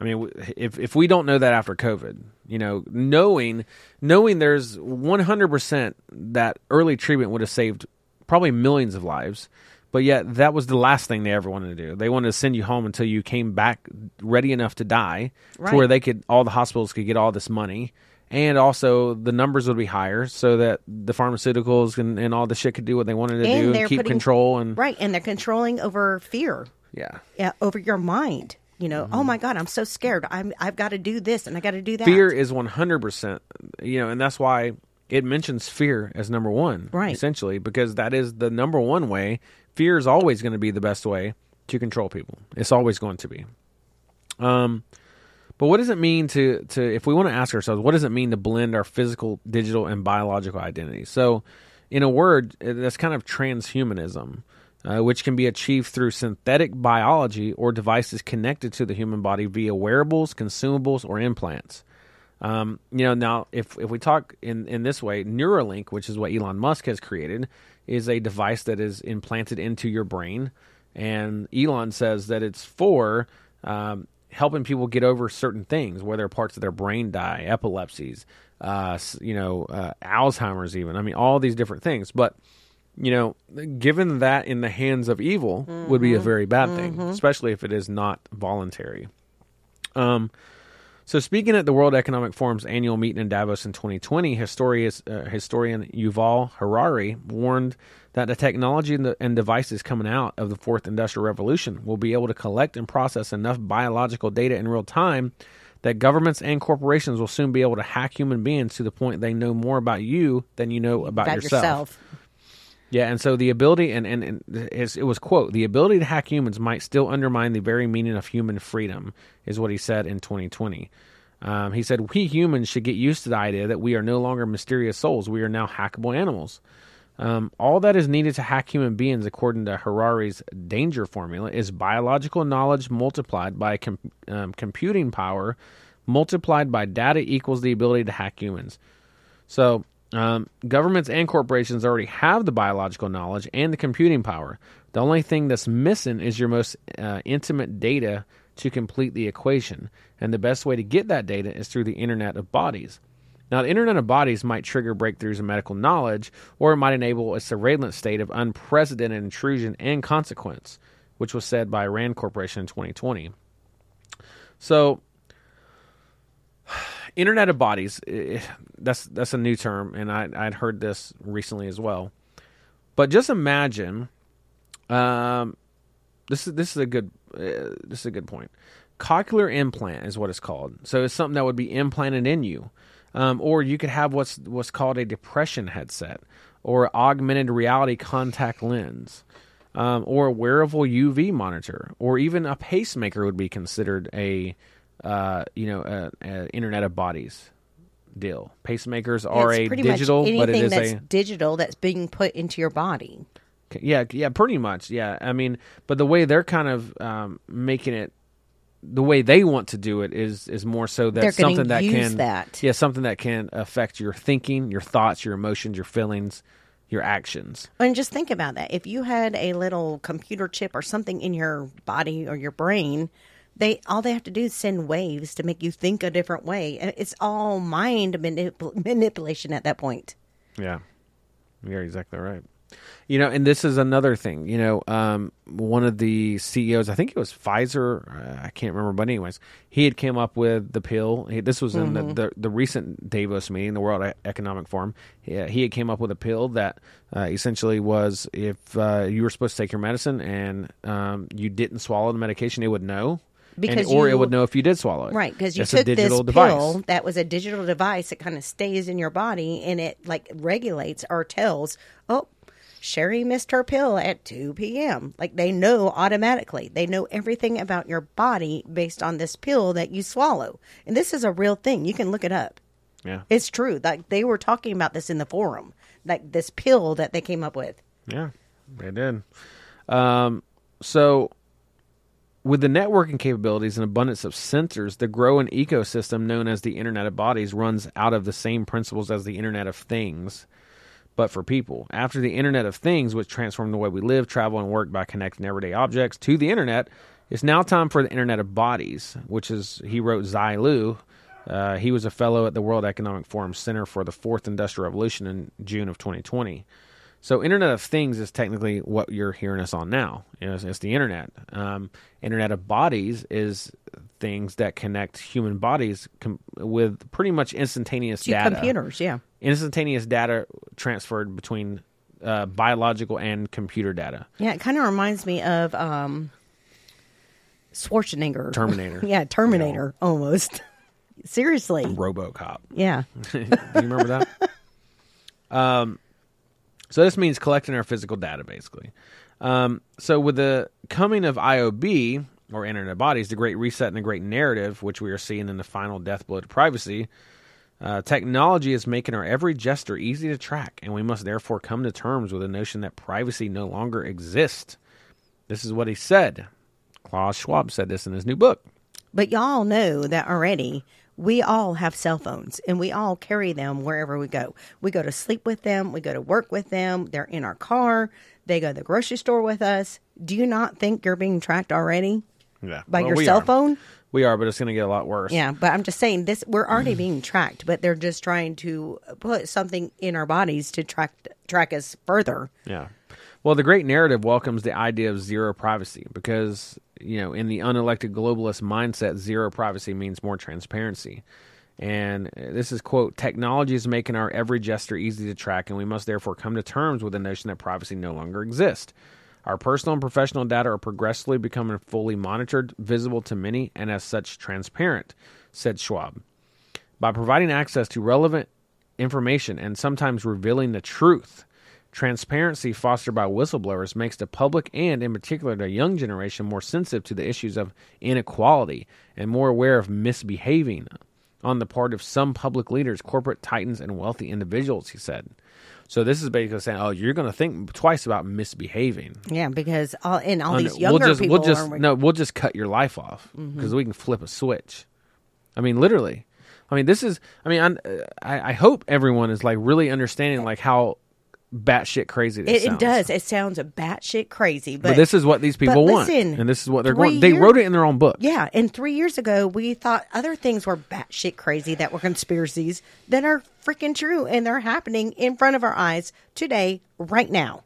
[SPEAKER 1] I mean, if if we don't know that after COVID, you know, knowing knowing there's 100 percent that early treatment would have saved probably millions of lives, but yet that was the last thing they ever wanted to do. They wanted to send you home until you came back ready enough to die, to where they could all the hospitals could get all this money. And also, the numbers would be higher, so that the pharmaceuticals and, and all the shit could do what they wanted to do and keep
[SPEAKER 2] putting-
[SPEAKER 1] control. And
[SPEAKER 2] right, and they're controlling over fear.
[SPEAKER 1] yeah,
[SPEAKER 2] yeah, over your mind. You know, oh my God, I'm so scared. I'm I've got to do this and I got to do that.
[SPEAKER 1] Mm-hmm. fear is 100% you know and that's why it mentions fear as number one
[SPEAKER 2] Right.
[SPEAKER 1] essentially because that is the number one way fear is always going to be the best way to control people it's always going to be um but what does it mean to to if we want to ask ourselves what does it mean to blend our physical digital and biological identities so in a word that's kind of transhumanism uh, which can be achieved through synthetic biology or devices connected to the human body via wearables consumables or implants um, you know, now if if we talk in in this way, Neuralink, which is what Elon Musk has created, is a device that is implanted into your brain, and Elon says that it's for um, helping people get over certain things, whether parts of their brain die, epilepsies, uh, you know, uh, Alzheimer's, even. I mean, all these different things, but. You know, given that in the hands of evil would be a very bad thing, especially if it is not voluntary. Um, so, speaking at the World Economic Forum's annual meeting in Davos in 2020, historian, uh, historian Yuval Harari warned that the technology and, the, and devices coming out of the fourth industrial revolution will be able to collect and process enough biological data in real time that governments and corporations will soon be able to hack human beings to the point they know more about you than you know about,
[SPEAKER 2] about
[SPEAKER 1] yourself.
[SPEAKER 2] yourself.
[SPEAKER 1] Yeah, and so the ability, and, and, and it was, quote, the ability to hack humans might still undermine the very meaning of human freedom, is what he said in 2020. Um, he said, We humans should get used to the idea that we are no longer mysterious souls. We are now hackable animals. Um, all that is needed to hack human beings, according to Harari's danger formula, is biological knowledge multiplied by com- um, computing power multiplied by data equals the ability to hack humans. So, um, governments and corporations already have the biological knowledge and the computing power. The only thing that's missing is your most uh, intimate data to complete the equation. And the best way to get that data is through the Internet of Bodies. Now, the Internet of Bodies might trigger breakthroughs in medical knowledge, or it might enable a surveillance state of unprecedented intrusion and consequence, which was said by Rand Corporation in 2020. So, Internet of Bodies, eh, that's that's a new term, and I, I'd heard this recently as well. But just imagine, um, this is this is a good uh, this is a good point. Cochlear implant is what it's called. So it's something that would be implanted in you, um, or you could have what's what's called a depression headset, or augmented reality contact lens, um, or a wearable UV monitor, or even a pacemaker would be considered a uh, you know a, a Internet of Bodies deal. Pacemakers are
[SPEAKER 2] it's
[SPEAKER 1] a
[SPEAKER 2] pretty
[SPEAKER 1] digital,
[SPEAKER 2] much
[SPEAKER 1] but it
[SPEAKER 2] anything that's
[SPEAKER 1] a
[SPEAKER 2] digital that's being put into your body.
[SPEAKER 1] yeah, yeah, pretty much. Yeah, I mean, but the way they're kind of um, making it, the way they want to do it is is more so that
[SPEAKER 2] They're
[SPEAKER 1] something that can,
[SPEAKER 2] that.
[SPEAKER 1] yeah, something that can affect your thinking, your thoughts, your emotions, your feelings, your actions.
[SPEAKER 2] And just think about that. If you had a little computer chip or something in your body or your brain, they all they have to do is send waves to make you think a different way. It's all mind manip- manipulation at that point.
[SPEAKER 1] Yeah, you're exactly right. You know, and this is another thing. You know, um, one of the CEOs, I think it was Pfizer, uh, I can't remember, but anyways, he had came up with the pill. He, this was in the, the the recent Davos meeting, the World Economic Forum. He, he had came up with a pill that uh, essentially was if uh, you were supposed to take your medicine and um, you didn't swallow the medication, it would know. And-
[SPEAKER 2] Because
[SPEAKER 1] or it would know if you did swallow it.
[SPEAKER 2] Right, because you
[SPEAKER 1] It's
[SPEAKER 2] took this
[SPEAKER 1] digital
[SPEAKER 2] pill that was a digital device that kind of stays in your body and it like regulates or tells, oh, Sherry missed her pill at 2 p.m. Like they know automatically. They know everything about your body based on this pill that you swallow. And this is a real thing. You can look it up.
[SPEAKER 1] Yeah,
[SPEAKER 2] It's true. Like they were talking about this in the forum, like this pill that they came up with.
[SPEAKER 1] Yeah, they did. Um, so, with the networking capabilities and abundance of sensors, the growing ecosystem known as the Internet of Bodies runs out of the same principles as the Internet of Things, but for people. After the Internet of Things, which transformed the way we live, travel, and work by connecting everyday objects to the Internet, it's now time for the Internet of Bodies, which is, he wrote Zai Lu. Uh, he was a fellow at the World Economic Forum Center for the Fourth Industrial Revolution in June of 2020. So, Internet of Things is technically what you're hearing us on now. You know, it's, it's the Internet. Um, Internet of Bodies is things that connect human bodies com- with pretty much instantaneous
[SPEAKER 2] To
[SPEAKER 1] data.
[SPEAKER 2] computers, yeah.
[SPEAKER 1] Instantaneous data transferred between uh, biological and computer data.
[SPEAKER 2] Yeah, it kind of reminds me of um, Schwarzenegger.
[SPEAKER 1] Terminator. (laughs)
[SPEAKER 2] yeah, Terminator, almost. (laughs) Seriously.
[SPEAKER 1] RoboCop.
[SPEAKER 2] Yeah. (laughs)
[SPEAKER 1] Do you remember that? um, so this means collecting our physical data, basically. Um, so with the coming of IOB or Internet of Bodies, the Great Reset and the Great Narrative, which we are seeing in the final death blow to privacy, uh, technology is making our every gesture easy to track, and we must therefore come to terms with the notion that privacy no longer exists. This is what he said. Klaus Schwab said this in his new book.
[SPEAKER 2] But y'all know that already. We all have cell phones and we all carry them wherever we go. We go to sleep with them, we go to work with them, they're in our car, they go to the grocery store with us. Do you not think you're being tracked already
[SPEAKER 1] Yeah,
[SPEAKER 2] by
[SPEAKER 1] Well,
[SPEAKER 2] your cell
[SPEAKER 1] are.
[SPEAKER 2] phone?
[SPEAKER 1] We are, but it's going to get a lot worse.
[SPEAKER 2] Yeah, but I'm just saying this we're already (clears throat) being tracked, but they're just trying to put something in our bodies to track track us further.
[SPEAKER 1] Yeah. Well, the great narrative welcomes the idea of zero privacy because, you know, in the unelected globalist mindset, zero privacy means more transparency. And uh, this is, quote, technology is making our every gesture easy to track, and we must therefore come to terms with the notion that privacy no longer exists. Our personal and professional data are progressively becoming fully monitored, visible to many, and as such transparent, said Schwab. By providing access to relevant information and sometimes revealing the truth, transparency fostered by whistleblowers makes the public and, in particular, the young generation more sensitive to the issues of inequality and more aware of misbehaving on the part of some public leaders, corporate titans, and wealthy individuals, he said. So this is basically saying, oh, you're going to think twice about misbehaving.
[SPEAKER 2] Yeah, because all and all these younger
[SPEAKER 1] we'll just,
[SPEAKER 2] people
[SPEAKER 1] we'll just
[SPEAKER 2] are Mm-hmm.
[SPEAKER 1] no, we'll just cut your life off because we can flip a switch. I mean, literally. I mean, this is. I mean, I I hope everyone is like really understanding like how batshit crazy. This
[SPEAKER 2] It, it does. It sounds a batshit crazy, but,
[SPEAKER 1] But, this is what these people want,
[SPEAKER 2] listen,
[SPEAKER 1] and this is what they're going. They wrote it in their own book.
[SPEAKER 2] Yeah, and three years ago, we thought other things were batshit crazy that were conspiracies that are freaking true, and they're happening in front of our eyes today, right now.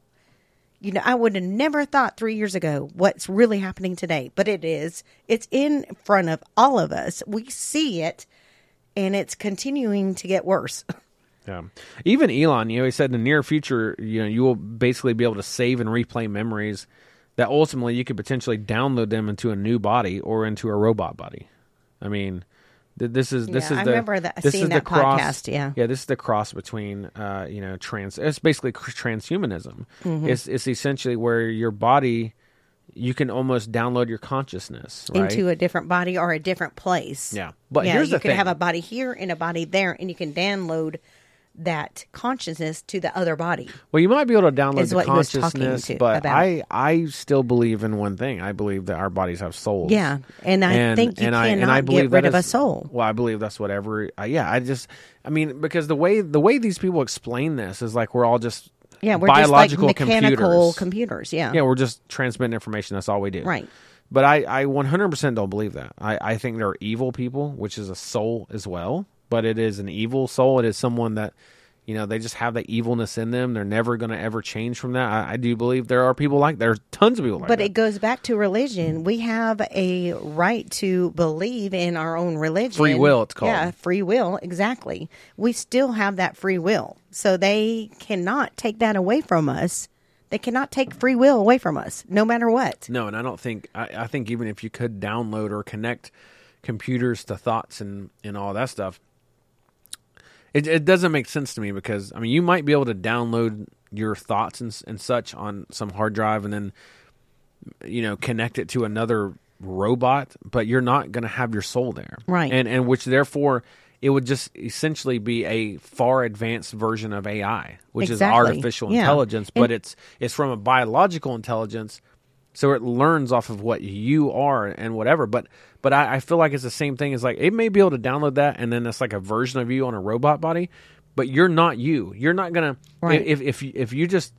[SPEAKER 2] You know, I would have never thought three years ago what's really happening today, but it is. It's in front of all of us. We see it, and it's continuing to get worse. (laughs)
[SPEAKER 1] Yeah. Even Elon, you know, he said in the near future, you know, you will basically be able to save and replay memories that ultimately you could potentially download them into a new body or into a robot body. I mean, th- this is this
[SPEAKER 2] Yeah,
[SPEAKER 1] is
[SPEAKER 2] I
[SPEAKER 1] the
[SPEAKER 2] remember that-
[SPEAKER 1] this
[SPEAKER 2] seeing
[SPEAKER 1] is the
[SPEAKER 2] that
[SPEAKER 1] cross,
[SPEAKER 2] podcast, yeah.
[SPEAKER 1] yeah, this is the cross between uh, you know trans. It's basically transhumanism.
[SPEAKER 2] Mm-hmm.
[SPEAKER 1] It's it's essentially where your body you can almost download your consciousness right?
[SPEAKER 2] into a different body or a different place.
[SPEAKER 1] Yeah. But
[SPEAKER 2] yeah,
[SPEAKER 1] here's
[SPEAKER 2] you
[SPEAKER 1] the
[SPEAKER 2] can
[SPEAKER 1] thing.
[SPEAKER 2] have a body here and a body there, and you can download that consciousness to the other body.
[SPEAKER 1] Well, you might be able to download
[SPEAKER 2] is
[SPEAKER 1] the
[SPEAKER 2] what he was talking
[SPEAKER 1] consciousness,
[SPEAKER 2] to-
[SPEAKER 1] but
[SPEAKER 2] about.
[SPEAKER 1] I I still believe in one thing. I believe that our bodies have souls.
[SPEAKER 2] Yeah, and I think you
[SPEAKER 1] I,
[SPEAKER 2] cannot get
[SPEAKER 1] that
[SPEAKER 2] rid of a soul.
[SPEAKER 1] Well, I believe that's whatever. Uh, yeah, I just, I mean, because the way the way these people explain this is like we're all just
[SPEAKER 2] Yeah, we're
[SPEAKER 1] biological
[SPEAKER 2] just like mechanical
[SPEAKER 1] computers.
[SPEAKER 2] computers. yeah.
[SPEAKER 1] yeah, we're just transmitting information. That's all we do.
[SPEAKER 2] Right.
[SPEAKER 1] But I, I 100% don't believe that. I, I think there are evil people, which is a soul as well. But it is an evil soul. It is someone that, you know, they just have that evilness in them. They're never going to ever change from that. I, I do believe there are people like there are tons of people like
[SPEAKER 2] But
[SPEAKER 1] that.
[SPEAKER 2] it goes back to religion. We have a right to believe in our own religion.
[SPEAKER 1] Free will, it's called.
[SPEAKER 2] Yeah, free will, exactly. We still have that free will. So they cannot take that away from us. They cannot take free will away from us, no matter what.
[SPEAKER 1] No, and I don't think I, I think even if you could download or connect computers to thoughts and and all that stuff, it it doesn't make sense to me because I mean you might be able to download your thoughts and and such on some hard drive and then you know connect it to another robot, but you're not going to have your soul there,
[SPEAKER 2] Right.
[SPEAKER 1] And and which therefore it would just essentially be a far advanced version of AI, which
[SPEAKER 2] Exactly.
[SPEAKER 1] is artificial
[SPEAKER 2] Yeah.
[SPEAKER 1] intelligence, but
[SPEAKER 2] And-
[SPEAKER 1] it's it's from a biological intelligence so it learns off of what you are and whatever but but I, I feel like it's the same thing as like it may be able to download that and then it's like a version of you on a robot body but you're not you you're not gonna
[SPEAKER 2] Right.
[SPEAKER 1] if if you- if you just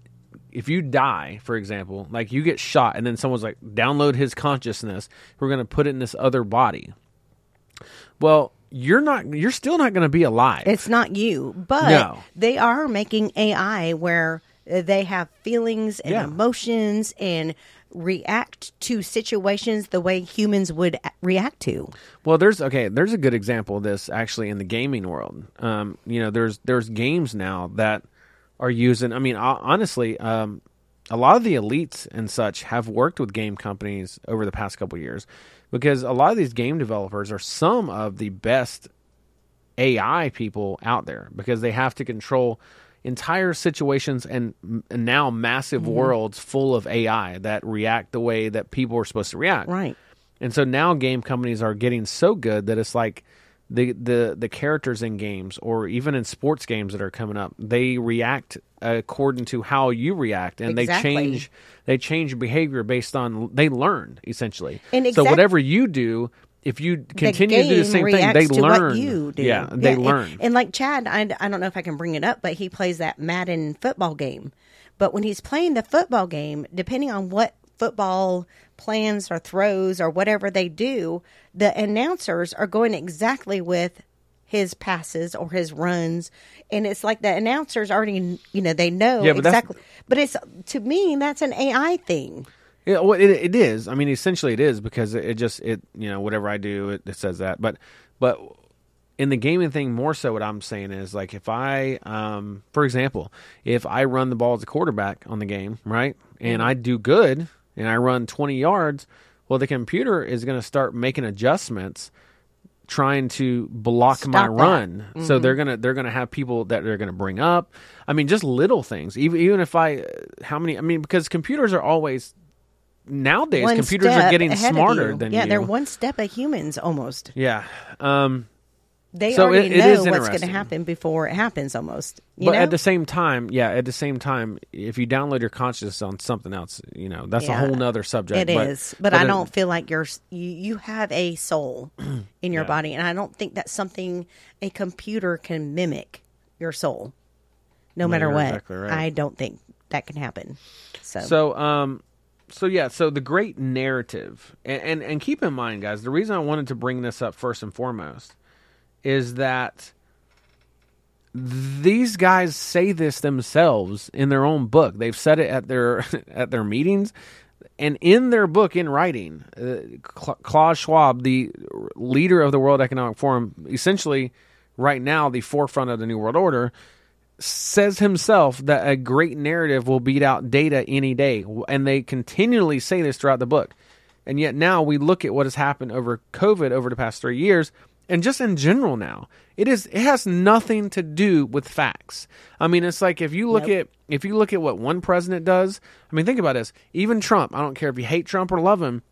[SPEAKER 1] if you die for example like you get shot and then someone's like download his consciousness we're gonna put it in this other body well you're not you're still not gonna be alive
[SPEAKER 2] It's not you, but
[SPEAKER 1] No.
[SPEAKER 2] they are making AI where uh, they have feelings and
[SPEAKER 1] Yeah.
[SPEAKER 2] emotions and react to situations the way humans would react to.
[SPEAKER 1] Well, there's okay. There's a good example of this actually in the gaming world. Um, you know, there's there's games now that are using. I mean, honestly, um, a lot of the elites and such have worked with game companies over the past couple years because a lot of these game developers are some of the best AI people out there because they have to control entire situations and, and now massive
[SPEAKER 2] Mm-hmm.
[SPEAKER 1] worlds full of AI that react the way that people are supposed to react.
[SPEAKER 2] Right.
[SPEAKER 1] And so now game companies are getting so good that it's like the the the characters in games or even in sports games that are coming up, they react according to how you react and
[SPEAKER 2] Exactly.
[SPEAKER 1] they change they change behavior based on they learn essentially.
[SPEAKER 2] And
[SPEAKER 1] so whatever you do, if you continue to do the same thing, they learn.
[SPEAKER 2] You do.
[SPEAKER 1] Yeah, they
[SPEAKER 2] and-
[SPEAKER 1] learn.
[SPEAKER 2] And, like Chad, I, I don't know if I can bring it up, but he plays that Madden football game. But when he's playing the football game, depending on what football plans or throws or whatever they do, the announcers are going exactly with his passes or his runs and it's like the announcers already you know they know
[SPEAKER 1] Yeah, but
[SPEAKER 2] exactly but it's to me that's an ai thing
[SPEAKER 1] Yeah, well, it, it is. I mean, essentially, it is because it, it just it you know whatever I do, it, it says that. But but in the gaming thing, more so, what I'm saying is like if I, um, for example, if I run the ball as a quarterback on the game, right, and I do good and I run 20 yards, well, the computer is going to start making adjustments trying to block my
[SPEAKER 2] that.
[SPEAKER 1] run. So they're gonna they're gonna have people that they're gonna bring up. I mean, just little things. Even even if I, how many? I mean, because computers are always nowadays
[SPEAKER 2] One
[SPEAKER 1] computers are getting smarter
[SPEAKER 2] you.
[SPEAKER 1] than
[SPEAKER 2] yeah
[SPEAKER 1] you.
[SPEAKER 2] they're one step of humans almost
[SPEAKER 1] yeah. Um,
[SPEAKER 2] they
[SPEAKER 1] So
[SPEAKER 2] already
[SPEAKER 1] it- it
[SPEAKER 2] know what's going to happen before it happens almost you
[SPEAKER 1] but
[SPEAKER 2] know
[SPEAKER 1] at the same time, yeah, at the same time, if you download your consciousness on something else, you know, that's a whole nother subject.
[SPEAKER 2] It
[SPEAKER 1] but,
[SPEAKER 2] is, but, I
[SPEAKER 1] it-
[SPEAKER 2] don't feel like you're you, you have a soul (clears throat) in your
[SPEAKER 1] Yeah.
[SPEAKER 2] body, and I don't think that's something a computer can mimic your soul. no
[SPEAKER 1] Well,
[SPEAKER 2] matter what.
[SPEAKER 1] exactly right.
[SPEAKER 2] I don't think that can happen. So,
[SPEAKER 1] So, um, so yeah, so the great narrative, and, and and keep in mind, guys, the reason I wanted to bring this up first and foremost is that these guys say this themselves in their own book. They've said it at their (laughs) at their meetings, and in their book in writing, uh, Klaus Schwab, the leader of the World Economic Forum, essentially right now the forefront of the New World Order, says himself that a great narrative will beat out data any day. And they continually say this throughout the book. And yet now we look at what has happened over COVID over the past three years, and just in general now, it is it has nothing to do with facts. I mean, it's like if you look
[SPEAKER 2] Nope.
[SPEAKER 1] at if you look at what one president does. I mean, think about this. Even Trump. I don't care if you hate Trump or love him.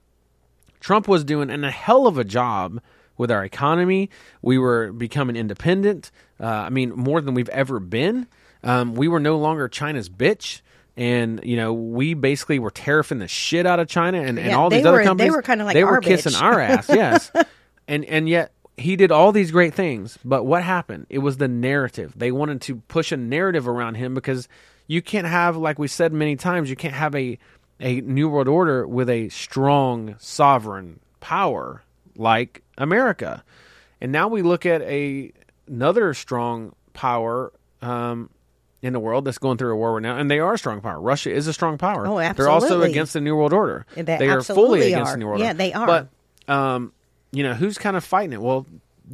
[SPEAKER 1] Trump was doing an, a hell of a job with our economy. We were becoming independent. Uh, I mean, more than we've ever been. Um, we were no longer China's bitch. And you know, we basically were tariffing the shit out of China and, and
[SPEAKER 2] Yeah,
[SPEAKER 1] all these other
[SPEAKER 2] were- they were kinda like
[SPEAKER 1] they were
[SPEAKER 2] our
[SPEAKER 1] kissing our ass, (laughs) yes. and and yet he did all these great things. But what happened? It was the narrative. They wanted to push a narrative around him because you can't have, like we said many times, you can't have a a new world order with a strong sovereign power like America. And now we look at a another strong power um, in the world that's going through a war right now, and they are a strong power. Russia is a strong power.
[SPEAKER 2] Oh, absolutely.
[SPEAKER 1] They're also against the New World Order.
[SPEAKER 2] They
[SPEAKER 1] are fully
[SPEAKER 2] absolutely
[SPEAKER 1] against the New World
[SPEAKER 2] Yeah,
[SPEAKER 1] Order.
[SPEAKER 2] Yeah, they are.
[SPEAKER 1] But um, you know, who's kind of fighting it? Well,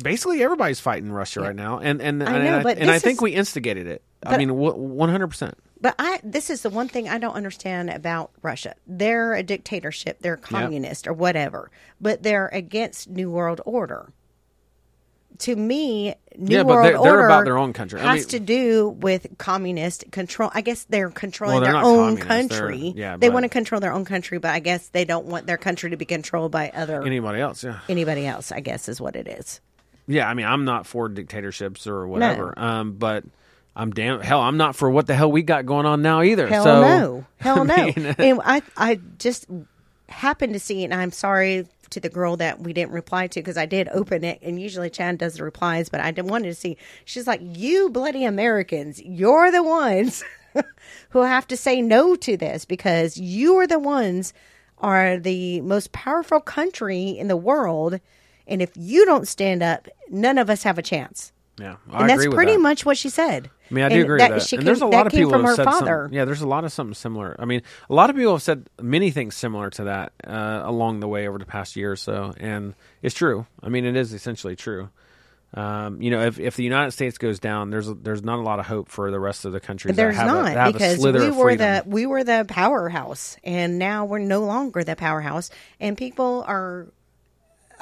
[SPEAKER 1] basically everybody's fighting Russia right now, and and
[SPEAKER 2] I
[SPEAKER 1] and,
[SPEAKER 2] know,
[SPEAKER 1] I,
[SPEAKER 2] but
[SPEAKER 1] and I think
[SPEAKER 2] is-
[SPEAKER 1] we instigated it. I mean, one hundred percent.
[SPEAKER 2] But I this is the one thing I don't understand about Russia. They're a dictatorship, they're communist or whatever, but they're against New World Order. To me, New
[SPEAKER 1] Yeah, but
[SPEAKER 2] World
[SPEAKER 1] they're- they're
[SPEAKER 2] Order
[SPEAKER 1] about their own country. I
[SPEAKER 2] has
[SPEAKER 1] mean-
[SPEAKER 2] to do with communist control. I guess they're controlling
[SPEAKER 1] Well, they're
[SPEAKER 2] their own country.
[SPEAKER 1] yeah,
[SPEAKER 2] they
[SPEAKER 1] but-
[SPEAKER 2] want to control their own country, but I guess they don't want their country to be controlled by other
[SPEAKER 1] Anybody else? Yeah.
[SPEAKER 2] anybody else. I guess is what it is.
[SPEAKER 1] Yeah, I mean, I'm not for dictatorships or whatever. Um, but I'm damn hell. I'm not for what the hell we got going on now either.
[SPEAKER 2] Hell
[SPEAKER 1] so,
[SPEAKER 2] no, hell (laughs)
[SPEAKER 1] I
[SPEAKER 2] no. (laughs) and I, I just happened to see, and I'm sorry to the girl that we didn't reply to because I did open it, and usually Chad does the replies, but I wanted to see. She's like, "You bloody Americans, you're the ones (laughs) who have to say no to this because you are the ones are the most powerful country in the world, and if you don't stand up, none of us have a chance."
[SPEAKER 1] yeah, I
[SPEAKER 2] And that's pretty
[SPEAKER 1] that.
[SPEAKER 2] much what she said.
[SPEAKER 1] I mean, I do
[SPEAKER 2] And
[SPEAKER 1] agree
[SPEAKER 2] that
[SPEAKER 1] with that.
[SPEAKER 2] She
[SPEAKER 1] and
[SPEAKER 2] came,
[SPEAKER 1] there's a lot of people
[SPEAKER 2] from
[SPEAKER 1] who
[SPEAKER 2] her
[SPEAKER 1] said
[SPEAKER 2] father.
[SPEAKER 1] Yeah, there's a lot of something similar. I mean, a lot of people have said many things similar to that uh, along the way over the past year or so, and it's true. I mean, it is essentially true. Um, you know, if, if the United States goes down, there's there's not a lot of hope for the rest of the countries.
[SPEAKER 2] There's
[SPEAKER 1] have
[SPEAKER 2] not
[SPEAKER 1] that have
[SPEAKER 2] because we were the we were the powerhouse, and now we're no longer the powerhouse, and people are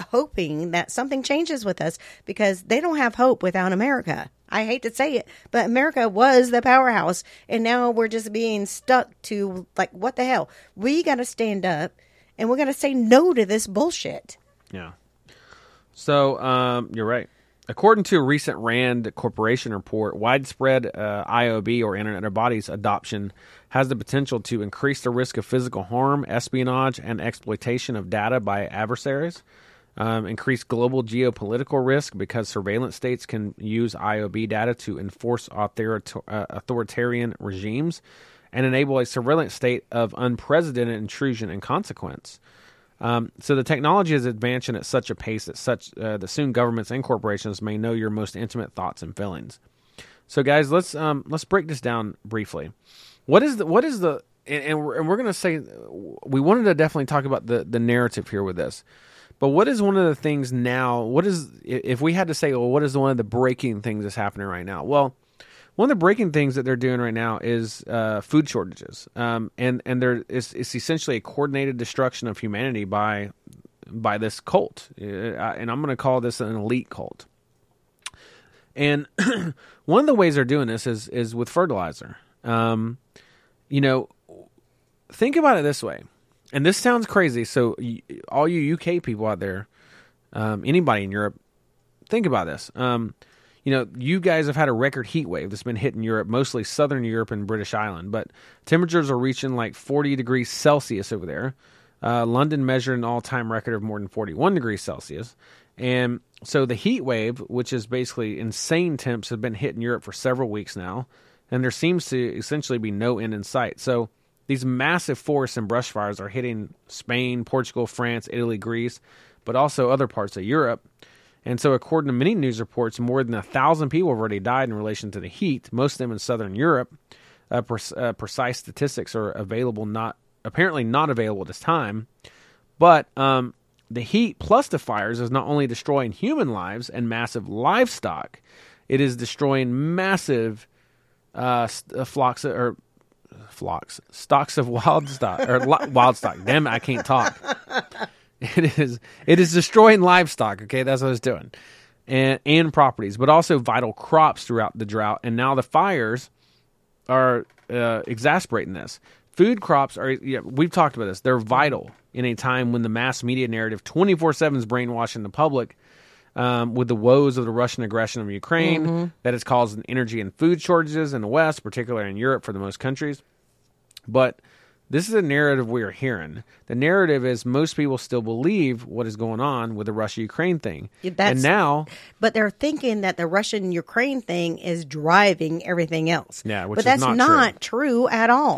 [SPEAKER 2] hoping that something changes with us because they don't have hope without America. I hate to say it, but America was the powerhouse, and now we're just being stuck to like what the hell? We got to stand up, and we're going to say no to this bullshit.
[SPEAKER 1] Yeah. So um, you're right. According to a recent Rand Corporation report, widespread uh, IOB or Internet of Bodies adoption has the potential to increase the risk of physical harm, espionage, and exploitation of data by adversaries. Um, increase global geopolitical risk because surveillance states can use IOB data to enforce author- uh, authoritarian regimes and enable a surveillance state of unprecedented intrusion and consequence. Um, so the technology is advancing at such a pace that such uh, that soon governments and corporations may know your most intimate thoughts and feelings. So, guys, let's um, let's break this down briefly. What is the what is the and, and we're, and we're going to say we wanted to definitely talk about the the narrative here with this. But what is one of the things now? What is if we had to say, well, what is one of the breaking things that's happening right now? Well, one of the breaking things that they're doing right now is uh, food shortages, um, and and there is it's essentially a coordinated destruction of humanity by by this cult, uh, and I'm going to call this an elite cult. And (clears throat) one of the ways they're doing this is is with fertilizer. Um, you know, think about it this way, and this sounds crazy. So, all you UK people out there, um, anybody in Europe, think about this. Um, you know, you guys have had a record heat wave that's been hitting Europe, mostly southern Europe and British Island, but temperatures are reaching like 40 degrees Celsius over there. Uh, London measured an all time record of more than 41 degrees Celsius. And so the heat wave, which is basically insane temps, have been hitting Europe for several weeks now. and there seems to essentially be no end in sight. So these massive forests and brush fires are hitting Spain, Portugal, France, Italy, Greece, but also other parts of Europe. And so, according to many news reports, more than a thousand people have already died in relation to the heat, most of them in southern Europe. Uh, pre- uh, precise statistics are available, not apparently not available at this time. But um, the heat plus the fires is not only destroying human lives and massive livestock, it is destroying massive uh, uh, flocks of, or flocks stocks of wild stock or wild stock. Damn it, I can't talk. It is it is destroying livestock. Okay, that's what it's doing, and and properties, but also vital crops throughout the drought. And now the fires are uh, exasperating this. Food crops are. Yeah, we've talked about this. They're vital in a time when the mass media narrative twenty four seven is brainwashing the public. Um, with the woes of the Russian aggression of Ukraine, that is causing energy and food shortages in the West, particularly in Europe for the most countries. But this is a narrative we are hearing. The narrative is most people still believe what is going on with the Russia Ukraine thing.
[SPEAKER 2] That's-
[SPEAKER 1] and now,
[SPEAKER 2] But they're thinking that the Russian Ukraine thing is driving everything else.
[SPEAKER 1] Yeah, which
[SPEAKER 2] but
[SPEAKER 1] is
[SPEAKER 2] that's
[SPEAKER 1] not
[SPEAKER 2] not true at all.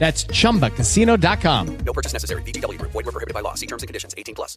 [SPEAKER 3] That's chumbacasino.com.
[SPEAKER 4] No purchase necessary. VGW Group. Void were prohibited by law. See terms and conditions. 18 plus.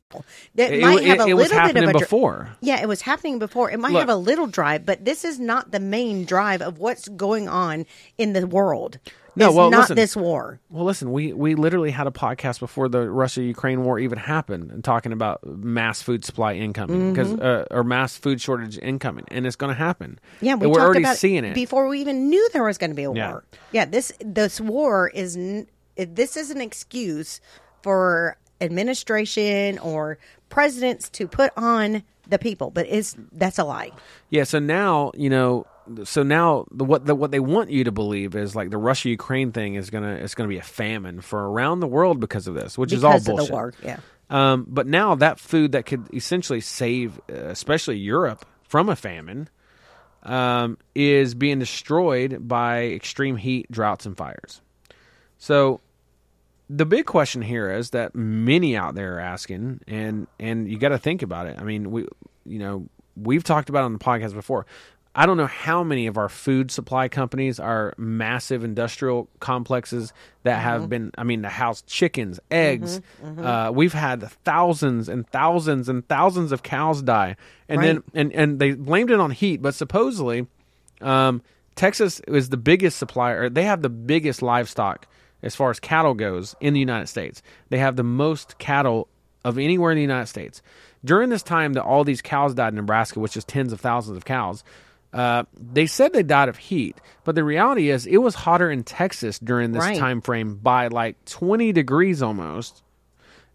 [SPEAKER 2] That
[SPEAKER 1] It-
[SPEAKER 2] might
[SPEAKER 1] it-
[SPEAKER 2] have a
[SPEAKER 1] it was
[SPEAKER 2] little bit of a dri-
[SPEAKER 1] before.
[SPEAKER 2] Yeah, it was happening before. It might
[SPEAKER 1] Look.
[SPEAKER 2] have a little drive, but this is not the main drive of what's going on in the world.
[SPEAKER 1] No,
[SPEAKER 2] it's
[SPEAKER 1] well,
[SPEAKER 2] not
[SPEAKER 1] listen.
[SPEAKER 2] this war.
[SPEAKER 1] well, listen, we, we literally had a podcast before the Russia Ukraine war even happened and talking about mass food supply incoming because uh, or mass food shortage incoming, and it's going to happen.
[SPEAKER 2] Mm-hmm. Yeah, we
[SPEAKER 1] we're already
[SPEAKER 2] about
[SPEAKER 1] seeing it.
[SPEAKER 2] before we even knew there was going to be a
[SPEAKER 1] Yeah.
[SPEAKER 2] war. Yeah, this this war is n- this is an excuse for administration or presidents to put on the people, but is that's a lie.
[SPEAKER 1] Yeah, so now you know. So now, the, what the, what they want you to believe is like the Russia Ukraine thing is gonna it's gonna be a famine for around the world because of this, which is all
[SPEAKER 2] Because of the
[SPEAKER 1] bullshit.
[SPEAKER 2] war, yeah.
[SPEAKER 1] Um, but now that food that could essentially save, uh, especially Europe, from a famine, um, is being destroyed by extreme heat, droughts, and fires. So the big question here is that many out there are asking, and and you got to think about it. I mean, we you know we've talked about it on the podcast before. I don't know how many of our food supply companies are massive industrial complexes that have been. I mean, to house chickens, eggs. Uh, we've had thousands and thousands and thousands of cows die, and then and and they blamed it on heat, but supposedly um, Texas is the biggest supplier. They have the biggest livestock as far as cattle goes in the United States. They have the most cattle of anywhere in the United States. During this time that all these cows died in Nebraska, which is tens of thousands of cows, uh, they said they died of heat, but the reality is it was hotter in Texas during this
[SPEAKER 2] Right.
[SPEAKER 1] time frame by like 20 degrees almost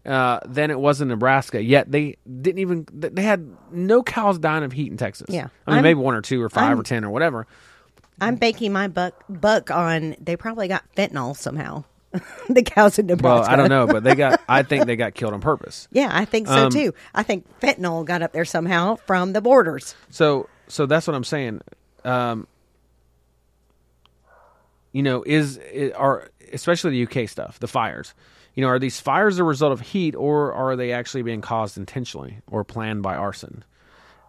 [SPEAKER 1] uh, than it was in Nebraska. Yet they didn't even they had no cows dying of heat in Texas.
[SPEAKER 2] Yeah.
[SPEAKER 1] I mean
[SPEAKER 2] I'm-
[SPEAKER 1] maybe one or two or 5
[SPEAKER 2] I'm-
[SPEAKER 1] or ten or whatever.
[SPEAKER 2] I'm banking my buck buck on they probably got fentanyl somehow. (laughs) the cows in Nebraska.
[SPEAKER 1] Well, I don't know, but they got. (laughs) I think they got killed on purpose.
[SPEAKER 2] Yeah, I think so
[SPEAKER 1] Um,
[SPEAKER 2] too. I think fentanyl got up there somehow from the borders.
[SPEAKER 1] So, so that's what I'm saying. Um, you know, is are especially the UK stuff, the fires. You know, are these fires a result of heat, or are they actually being caused intentionally or planned by arson?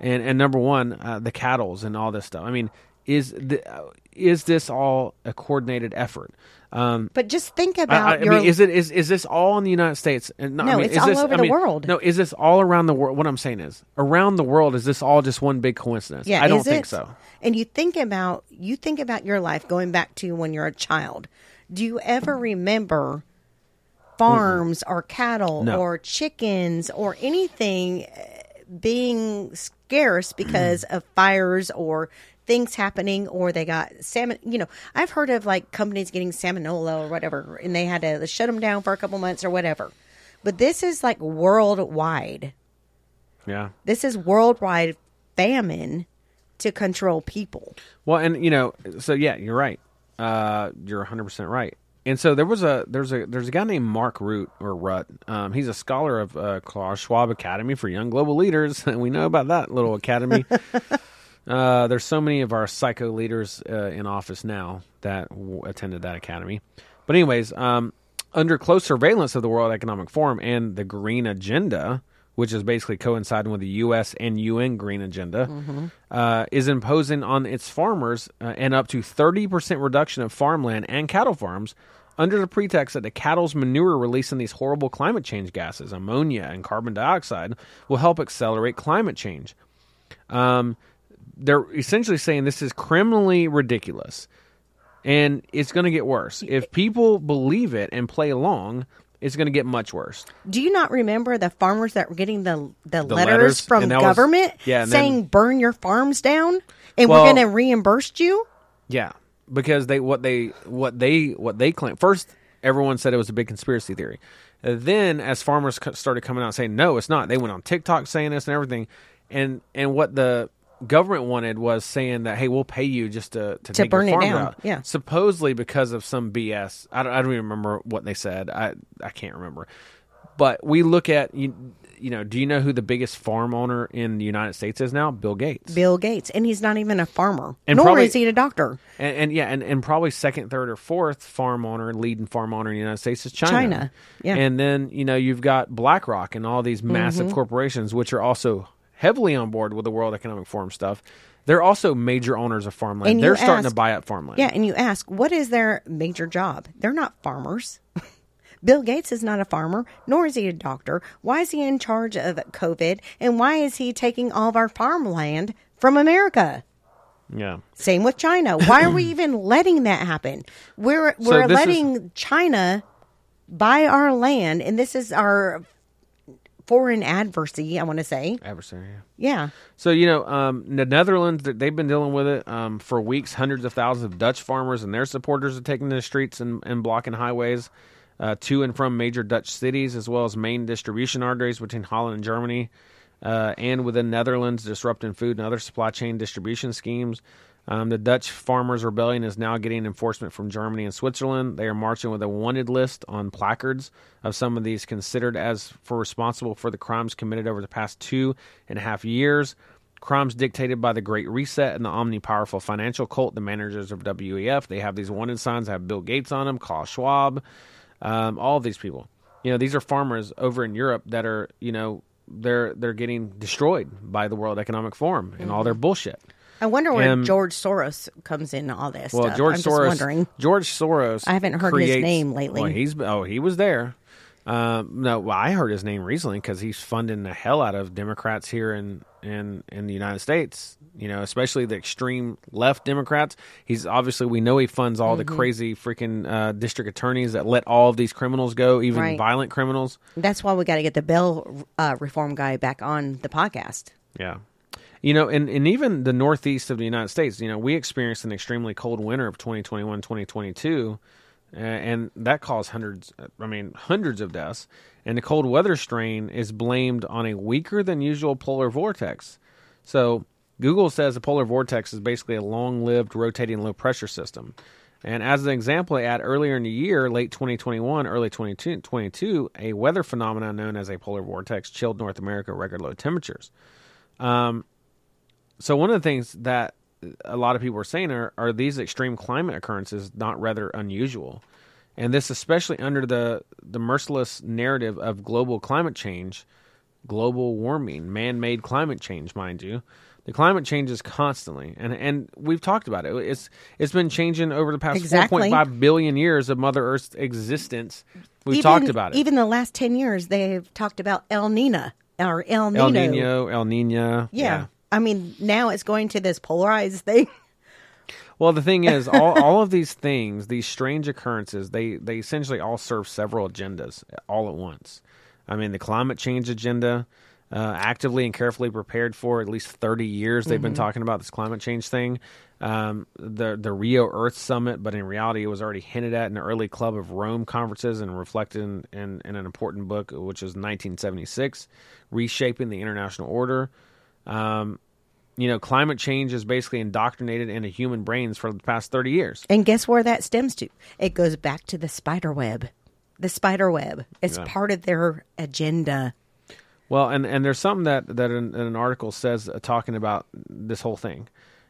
[SPEAKER 1] And and number one, uh, the cattle's and all this stuff. I mean, is the, uh, is this all a coordinated effort? Um,
[SPEAKER 2] But just think about
[SPEAKER 1] I, I
[SPEAKER 2] your
[SPEAKER 1] mean, is it is is this all in the United States? And
[SPEAKER 2] No,
[SPEAKER 1] I mean,
[SPEAKER 2] it's
[SPEAKER 1] is
[SPEAKER 2] all
[SPEAKER 1] this,
[SPEAKER 2] over
[SPEAKER 1] I
[SPEAKER 2] the
[SPEAKER 1] mean,
[SPEAKER 2] world.
[SPEAKER 1] No, is this all around the world? What I'm saying is, around the world, is this all just one big coincidence?
[SPEAKER 2] Yeah,
[SPEAKER 1] I don't think
[SPEAKER 2] it?
[SPEAKER 1] so.
[SPEAKER 2] And you think about you think about your life going back to when you're a child. Do you ever remember farms or cattle
[SPEAKER 1] No.
[SPEAKER 2] or chickens or anything uh, being scarce because of fires or things happening or they got salmon you know i've heard of like companies getting salmonella or whatever and they had to shut them down for a couple months or whatever but this is like worldwide
[SPEAKER 1] Yeah.
[SPEAKER 2] this is worldwide famine to control people
[SPEAKER 1] Well, and you know, so yeah, you're right. Uh, you're 100 percent right. And so there was a there's a there's a guy named Mark Root or Rutt. Um, he's a scholar of uh, Klaus Schwab Academy for Young Global Leaders, and (laughs) we know about that little academy. (laughs) uh, there's so many of our psycho leaders uh, in office now that w- attended that academy. But anyways, um, under close surveillance of the World Economic Forum and the Green Agenda, which is basically coinciding with the U.S. and UN Green Agenda, uh, is imposing on its farmers uh, an up to 30% reduction of farmland and cattle farms under the pretext that the cattle's manure releasing these horrible climate change gases, ammonia and carbon dioxide, will help accelerate climate change. Um, they're essentially saying this is criminally ridiculous and it's going to get worse. If people believe it and play along, it's going to get much worse.
[SPEAKER 2] Do you not remember the farmers that were getting the the,
[SPEAKER 1] The
[SPEAKER 2] letters,
[SPEAKER 1] letters,
[SPEAKER 2] from
[SPEAKER 1] that was-
[SPEAKER 2] government
[SPEAKER 1] yeah,
[SPEAKER 2] saying
[SPEAKER 1] then-
[SPEAKER 2] burn your farms down and
[SPEAKER 1] Well-
[SPEAKER 2] we're going to reimburse you?
[SPEAKER 1] Yeah, because they what they what they what they claim first. Everyone said it was a big conspiracy theory. Then, as farmers started coming out saying no, it's not. They went on TikTok saying this and everything, and and what the government wanted was saying that hey, we'll pay you just to to,
[SPEAKER 2] To burn it down,
[SPEAKER 1] out.
[SPEAKER 2] yeah.
[SPEAKER 1] supposedly because of some BS. I don't, I don't even remember what they said. I I can't remember. But we look at you. You know, do you know who the biggest farm owner in the United States is now? Bill Gates.
[SPEAKER 2] Bill Gates, and he's not even a farmer,
[SPEAKER 1] And
[SPEAKER 2] nor
[SPEAKER 1] probably-
[SPEAKER 2] is he a doctor.
[SPEAKER 1] And, and yeah, and, and probably second, third, or fourth farm owner, leading farm owner in the United States is China.
[SPEAKER 2] China, yeah.
[SPEAKER 1] And then you know you've got BlackRock and all these massive
[SPEAKER 2] Mhm.
[SPEAKER 1] corporations, which are also heavily on board with the World Economic Forum stuff. They're also major owners of farmland.
[SPEAKER 2] And
[SPEAKER 1] They're starting to buy up farmland.
[SPEAKER 2] Yeah, and you ask, what is their major job? They're not farmers. (laughs) Bill Gates is not a farmer, nor is he a doctor. Why is he in charge of COVID? And why is he taking all of our farmland from America?
[SPEAKER 1] yeah.
[SPEAKER 2] Same with China. Why are we even (laughs) letting that happen? We're we're
[SPEAKER 1] is-
[SPEAKER 2] letting China buy our land, and this is our foreign adversary. I want to say,
[SPEAKER 1] Adversary.
[SPEAKER 2] yeah.
[SPEAKER 1] So you know, um, the Netherlands, they've been dealing with it um, for weeks. Hundreds of thousands of Dutch farmers and their supporters are taking to the streets and, and blocking highways uh, to and from major Dutch cities, as well as main distribution arteries between Holland and Germany, uh, and within Netherlands, disrupting food and other supply chain distribution schemes. Um, the Dutch Farmers Rebellion is now getting enforcement from Germany and Switzerland. They are marching with a wanted list on placards of some of these considered as for responsible for the crimes committed over the past two and a half years. Crimes dictated by the Great Reset and the omnipowerful financial cult, the managers of WEF. They have these wanted signs have Bill Gates on them, Klaus Schwab, um, all of these people. You know, these are farmers over in Europe that are, you know, they're they're getting destroyed by the World Economic Forum and all their bullshit.
[SPEAKER 2] I wonder where
[SPEAKER 1] Um,
[SPEAKER 2] George Soros comes in all this.
[SPEAKER 1] Well,
[SPEAKER 2] stuff.
[SPEAKER 1] George
[SPEAKER 2] I'm
[SPEAKER 1] Soros.
[SPEAKER 2] Just wondering.
[SPEAKER 1] George Soros.
[SPEAKER 2] I haven't heard his name lately.
[SPEAKER 1] Well, he's oh he was there. Um, no, well, I heard his name recently because he's funding the hell out of Democrats here in in in the United States. You know, especially the extreme left Democrats. He's obviously we know he funds all the
[SPEAKER 2] Mhm.
[SPEAKER 1] crazy freaking uh, district attorneys that let all of these criminals go, even
[SPEAKER 2] Right.
[SPEAKER 1] violent criminals.
[SPEAKER 2] That's why we got to get the Bell uh, reform guy back on the podcast.
[SPEAKER 1] Yeah. You know, and, and even the northeast of the United States, you know, we experienced an extremely cold winter of 2021, 2022, uh, and that caused hundreds, I mean, hundreds of deaths. And the cold weather strain is blamed on a weaker than usual polar vortex. So Google says a polar vortex is basically a long lived rotating low pressure system. And as an example, they add earlier in the year, late 2021, early 2022, a weather phenomenon known as a polar vortex chilled North America record low temperatures. Um, so one of the things that a lot of people are saying are, are these extreme climate occurrences not rather unusual? And this especially under the, the merciless narrative of global climate change, global warming, man-made climate change, mind you. The climate changes constantly, and and we've talked about it. It's it's been changing over the past
[SPEAKER 2] Exactly.
[SPEAKER 1] 4.5 billion years of Mother Earth's existence. We've
[SPEAKER 2] even,
[SPEAKER 1] talked about it.
[SPEAKER 2] Even the last 10 years, they've talked about El Nina or El Nino.
[SPEAKER 1] El Nino, El Nina.
[SPEAKER 2] Yeah. I mean, now it's going to this polarized thing. (laughs)
[SPEAKER 1] Well, the thing is, all, all of these things, these strange occurrences, they, they essentially all serve several agendas all at once. I mean, the climate change agenda, uh, actively and carefully prepared for at least 30 years, they've been
[SPEAKER 5] Mhm.
[SPEAKER 1] talking about this climate change thing. Um, the the Rio Earth Summit, but in reality, it was already hinted at in the early Club of Rome conferences and reflected in, in, in an important book, which is 1976, Reshaping the International Order. Um, you know, climate change is basically indoctrinated into human brains for the past 30 years.
[SPEAKER 2] And guess where that stems to? It goes back to the spider web. The spider web. It's
[SPEAKER 1] Yeah.
[SPEAKER 2] part of their agenda.
[SPEAKER 1] Well, and, and there's something that, that an, an article says uh, talking about this whole thing.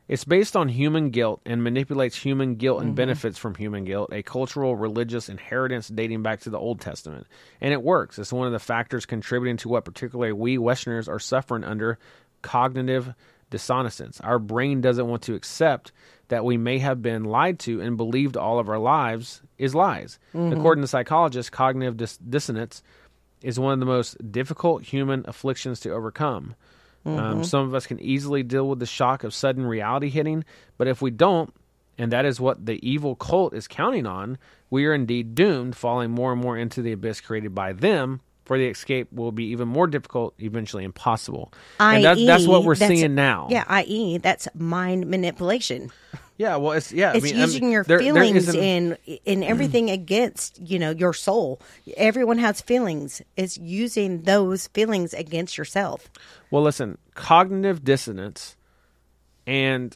[SPEAKER 1] It's based on human guilt and manipulates human guilt and
[SPEAKER 5] Mhm.
[SPEAKER 1] benefits from human guilt, a cultural religious inheritance dating back to the Old Testament. And it works. It's one of the factors contributing to what particularly we Westerners are suffering under cognitive dissonance. Our brain doesn't want to accept that we may have been lied to and believed all of our lives is lies.
[SPEAKER 5] Mhm.
[SPEAKER 1] According to psychologists, cognitive dis- dissonance is one of the most difficult human afflictions to overcome. Um,
[SPEAKER 5] Mhm.
[SPEAKER 1] some of us can easily deal with the shock of sudden reality hitting, but if we don't, and that is what the evil cult is counting on, we are indeed doomed, falling more and more into the abyss created by them. For the escape will be even more difficult, eventually impossible. and that, that's what we're
[SPEAKER 2] that's-
[SPEAKER 1] seeing now.
[SPEAKER 2] Yeah, i.e., that's mind manipulation. (laughs)
[SPEAKER 1] Yeah, well, it's yeah. I
[SPEAKER 2] it's
[SPEAKER 1] mean, I
[SPEAKER 2] using
[SPEAKER 1] mean,
[SPEAKER 2] your
[SPEAKER 1] there- there
[SPEAKER 2] feelings
[SPEAKER 1] isn't-
[SPEAKER 2] in in everything mm. against you know your soul. Everyone has feelings. It's using those feelings against yourself.
[SPEAKER 1] Well, listen, cognitive dissonance and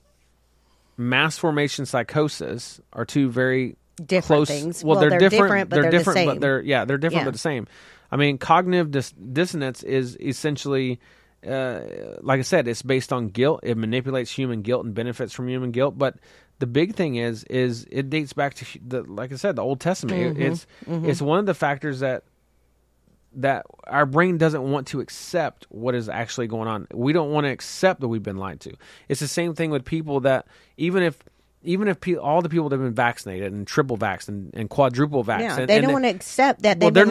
[SPEAKER 1] mass formation psychosis are two very
[SPEAKER 2] Different
[SPEAKER 1] close
[SPEAKER 2] things.
[SPEAKER 1] Well,
[SPEAKER 2] Well,
[SPEAKER 1] they're,
[SPEAKER 2] they're
[SPEAKER 1] different.
[SPEAKER 2] different, but they're the
[SPEAKER 1] different, but
[SPEAKER 2] same.
[SPEAKER 1] they're yeah, they're different
[SPEAKER 2] Yeah.
[SPEAKER 1] but the same. I mean, cognitive dis- dissonance is essentially, uh, like I said, it's based on guilt. It manipulates human guilt and benefits from human guilt. But the big thing is, is it dates back to the, like I said, the Old Testament.
[SPEAKER 5] Mhm.
[SPEAKER 1] It's
[SPEAKER 5] Mhm.
[SPEAKER 1] it's one of the factors that that our brain doesn't want to accept what is actually going on. We don't want to accept that we've been lied to. It's the same thing with people that even if even if pe- all the people that have been vaccinated and triple vaxxed and, and quadruple vaxxed,
[SPEAKER 2] Yeah,
[SPEAKER 1] and,
[SPEAKER 2] they
[SPEAKER 1] and
[SPEAKER 2] don't want to accept that they've
[SPEAKER 1] they're
[SPEAKER 2] been.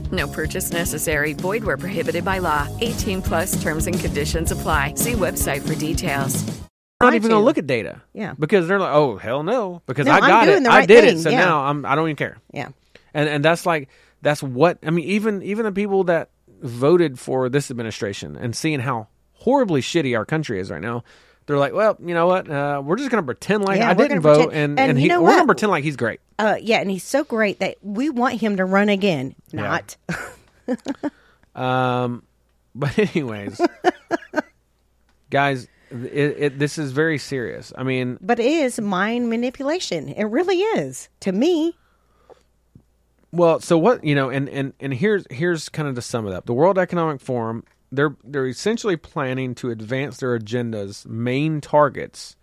[SPEAKER 6] No purchase necessary. Void where prohibited by law. 18 plus terms and conditions apply. See website for details.
[SPEAKER 1] not even going to look at data.
[SPEAKER 2] Yeah.
[SPEAKER 1] because they're like, oh hell no, because
[SPEAKER 2] No,
[SPEAKER 1] I
[SPEAKER 2] I'm
[SPEAKER 1] got
[SPEAKER 2] doing
[SPEAKER 1] it,
[SPEAKER 2] the
[SPEAKER 1] I did
[SPEAKER 2] thing,
[SPEAKER 1] it, so
[SPEAKER 2] yeah.
[SPEAKER 1] now I'm I don't even care.
[SPEAKER 2] Yeah.
[SPEAKER 1] and and that's like that's what I mean. Even even the people that voted for this administration and seeing how horribly shitty our country is right now. They're like, well, you know what? Uh, we're just going to pretend like
[SPEAKER 2] Yeah,
[SPEAKER 1] I
[SPEAKER 2] we're
[SPEAKER 1] didn't
[SPEAKER 2] gonna
[SPEAKER 1] vote,
[SPEAKER 2] pretend-
[SPEAKER 1] and,
[SPEAKER 2] and
[SPEAKER 1] and,
[SPEAKER 2] you
[SPEAKER 1] he,
[SPEAKER 2] know
[SPEAKER 1] we're going to
[SPEAKER 2] what?
[SPEAKER 1] pretend like he's great.
[SPEAKER 2] Uh, yeah, and he's so great that we want him to run again. Not. (laughs)
[SPEAKER 1] Um, but anyways, guys, it, it, this is very serious. I mean,
[SPEAKER 2] But it is mind manipulation. It really is. To me,
[SPEAKER 1] Well, so what you know, and and and here's here's kind of to sum it up. The World Economic Forum they're they're essentially planning to advance their agenda's main targets.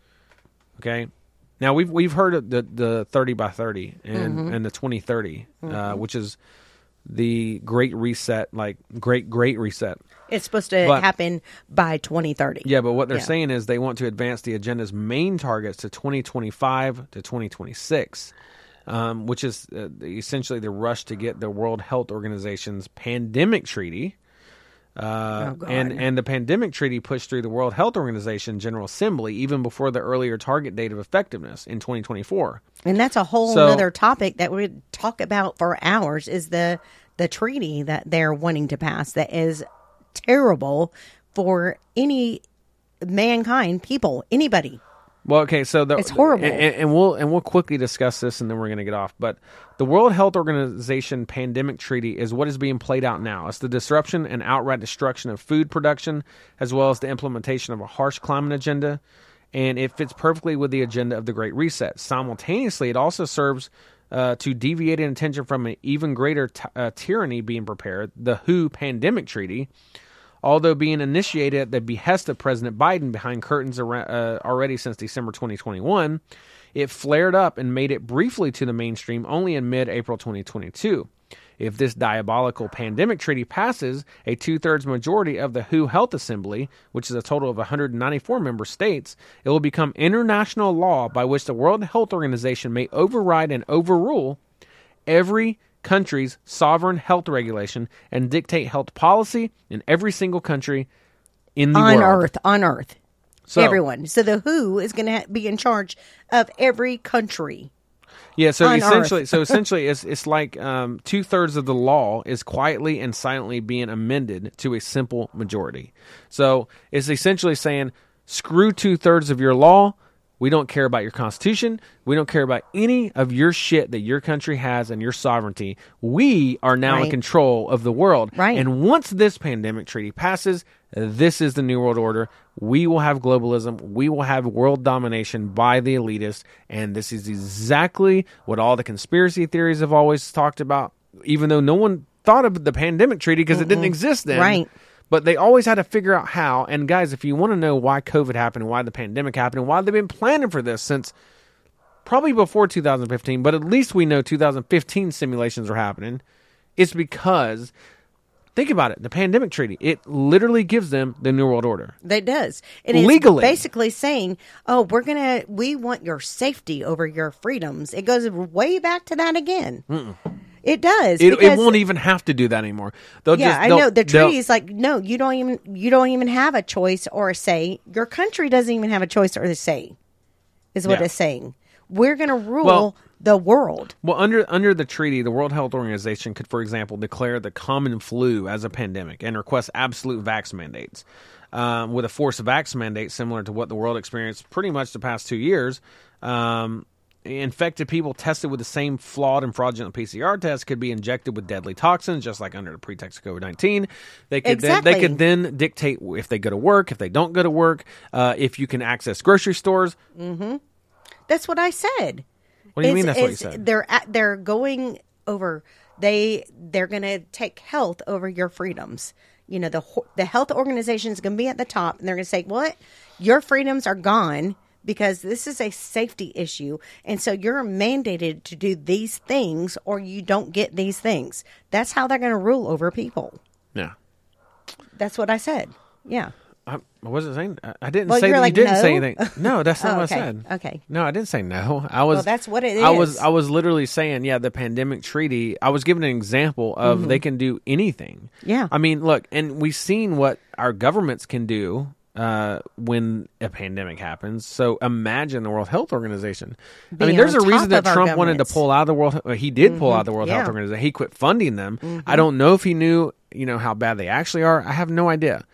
[SPEAKER 1] Okay, now we've we've heard of the the thirty by thirty and
[SPEAKER 5] Mhm.
[SPEAKER 1] and the twenty uh,
[SPEAKER 2] Mhm.
[SPEAKER 1] which is the Great Reset, like Great Great Reset.
[SPEAKER 2] it's supposed to
[SPEAKER 1] But-
[SPEAKER 2] happen by 2030.
[SPEAKER 1] Yeah, but what they're
[SPEAKER 2] Yeah.
[SPEAKER 1] saying is they want to advance the agenda's main targets to 2025 to 2026, um, which is uh, essentially the rush to get the World Health Organization's pandemic treaty. Uh,
[SPEAKER 2] Oh,
[SPEAKER 1] and and the pandemic treaty pushed through the World Health Organization General Assembly even before the earlier target date of effectiveness in 2024.
[SPEAKER 2] And that's a whole
[SPEAKER 1] So-
[SPEAKER 2] other topic that we talk about for hours is the the treaty that they're wanting to pass that is terrible for any mankind, people, anybody.
[SPEAKER 1] Well, okay, so the,
[SPEAKER 2] It's horrible.
[SPEAKER 1] and, and- we'll and we'll quickly discuss this, and then we're going to get off. But the World Health Organization pandemic treaty is what is being played out now. It's the disruption and outright destruction of food production, as well as the implementation of a harsh climate agenda, and it fits perfectly with the agenda of the Great Reset. Simultaneously, it also serves. Uh, to deviate attention from an even greater t- uh, tyranny being prepared, the WHO pandemic treaty, although being initiated at the behest of President Biden behind curtains uh, already since December 2021, it flared up and made it briefly to the mainstream only in mid April 2022. If this diabolical pandemic treaty passes, a two thirds majority of the WHO Health Assembly, which is a total of 194 member states, it will become international law by which the World Health Organization may override and overrule every country's sovereign health regulation and dictate health policy in every single country in the
[SPEAKER 2] on
[SPEAKER 1] world.
[SPEAKER 2] Earth, on Earth,
[SPEAKER 1] So-
[SPEAKER 2] everyone. So the WHO is going to ha- be in charge of every country.
[SPEAKER 1] Yeah, so essentially, so (laughs) essentially, it's it's like um, two thirds of the law is quietly and silently being amended to a simple majority. So it's essentially saying, screw two thirds of your law. We don't care about your constitution. We don't care about any of your shit that your country has and your sovereignty. We are now in control of the world.
[SPEAKER 2] Right.
[SPEAKER 1] And once this pandemic treaty passes, this is the new world order. We will have globalism. We will have world domination by the elitists. And this is exactly what all the conspiracy theories have always talked about, even though no one thought of the pandemic treaty because it didn't exist then.
[SPEAKER 2] Right.
[SPEAKER 1] But they always had to figure out how. And guys, if you want to know why COVID happened, why the pandemic happened, and why they've been planning for this since probably before 2015, but at least we know 2015 simulations are happening. It's because think about it, the pandemic treaty, it literally gives them the new world order.
[SPEAKER 2] That does. And it's
[SPEAKER 1] Legally.
[SPEAKER 2] basically saying, "Oh, we're gonna, we want your safety over your freedoms." It goes way back to that again.
[SPEAKER 1] Mm-mm.
[SPEAKER 2] It does.
[SPEAKER 1] It, it won't even have to do that anymore. They'll
[SPEAKER 2] yeah,
[SPEAKER 1] just,
[SPEAKER 2] I know. The
[SPEAKER 1] they'll-
[SPEAKER 2] treaty is like, no, you don't even, you don't even have a choice or a say. Your country doesn't even have a choice or a say. Is what
[SPEAKER 1] Yeah.
[SPEAKER 2] it's saying. We're gonna rule
[SPEAKER 1] Well-
[SPEAKER 2] the world.
[SPEAKER 1] Well, under under the treaty, the World Health Organization could, for example, declare the common flu as a pandemic and request absolute vax mandates. Um, with a forced vax mandate similar to what the world experienced pretty much the past two years, um, infected people tested with the same flawed and fraudulent PCR test could be injected with deadly toxins, just like under the pretext of COVID nineteen. They could then, they could then dictate if they go to work, if they don't go to work, uh, if you can access grocery stores.
[SPEAKER 2] Mm-hmm. That's what I said.
[SPEAKER 1] What do you mean that's what you said?
[SPEAKER 2] They're at, they're going over. They they're going to take health over your freedoms. You know the the health organization is going to be at the top, and they're going to say, "What? Your freedoms are gone." Because this is a safety issue. And so you're mandated to do these things or you don't get these things. That's how they're going to rule over people.
[SPEAKER 1] Yeah.
[SPEAKER 2] That's what I said. Yeah.
[SPEAKER 1] I, I wasn't saying. I- I didn't
[SPEAKER 2] Well,
[SPEAKER 1] say that
[SPEAKER 2] like,
[SPEAKER 1] you didn't say anything. No, that's not (laughs)
[SPEAKER 2] Oh,
[SPEAKER 1] what
[SPEAKER 2] okay.
[SPEAKER 1] I said.
[SPEAKER 2] Okay.
[SPEAKER 1] No, I didn't say no. I was.
[SPEAKER 2] Well, that's what it
[SPEAKER 1] I was. I was literally saying, yeah, the pandemic treaty. I was giving an example of
[SPEAKER 2] Mhm.
[SPEAKER 1] they can do anything.
[SPEAKER 2] Yeah.
[SPEAKER 1] I mean, look, and we've seen what our governments can do. Uh, when a pandemic happens, so imagine the World Health Organization. I mean, there's a reason that Trump wanted to pull out of the World. He did pull
[SPEAKER 2] Mhm.
[SPEAKER 1] out of the World Health
[SPEAKER 2] Yeah.
[SPEAKER 1] Organization. He quit funding them.
[SPEAKER 2] Mhm.
[SPEAKER 1] I don't know if he knew, you know, how bad they actually are. I have no idea.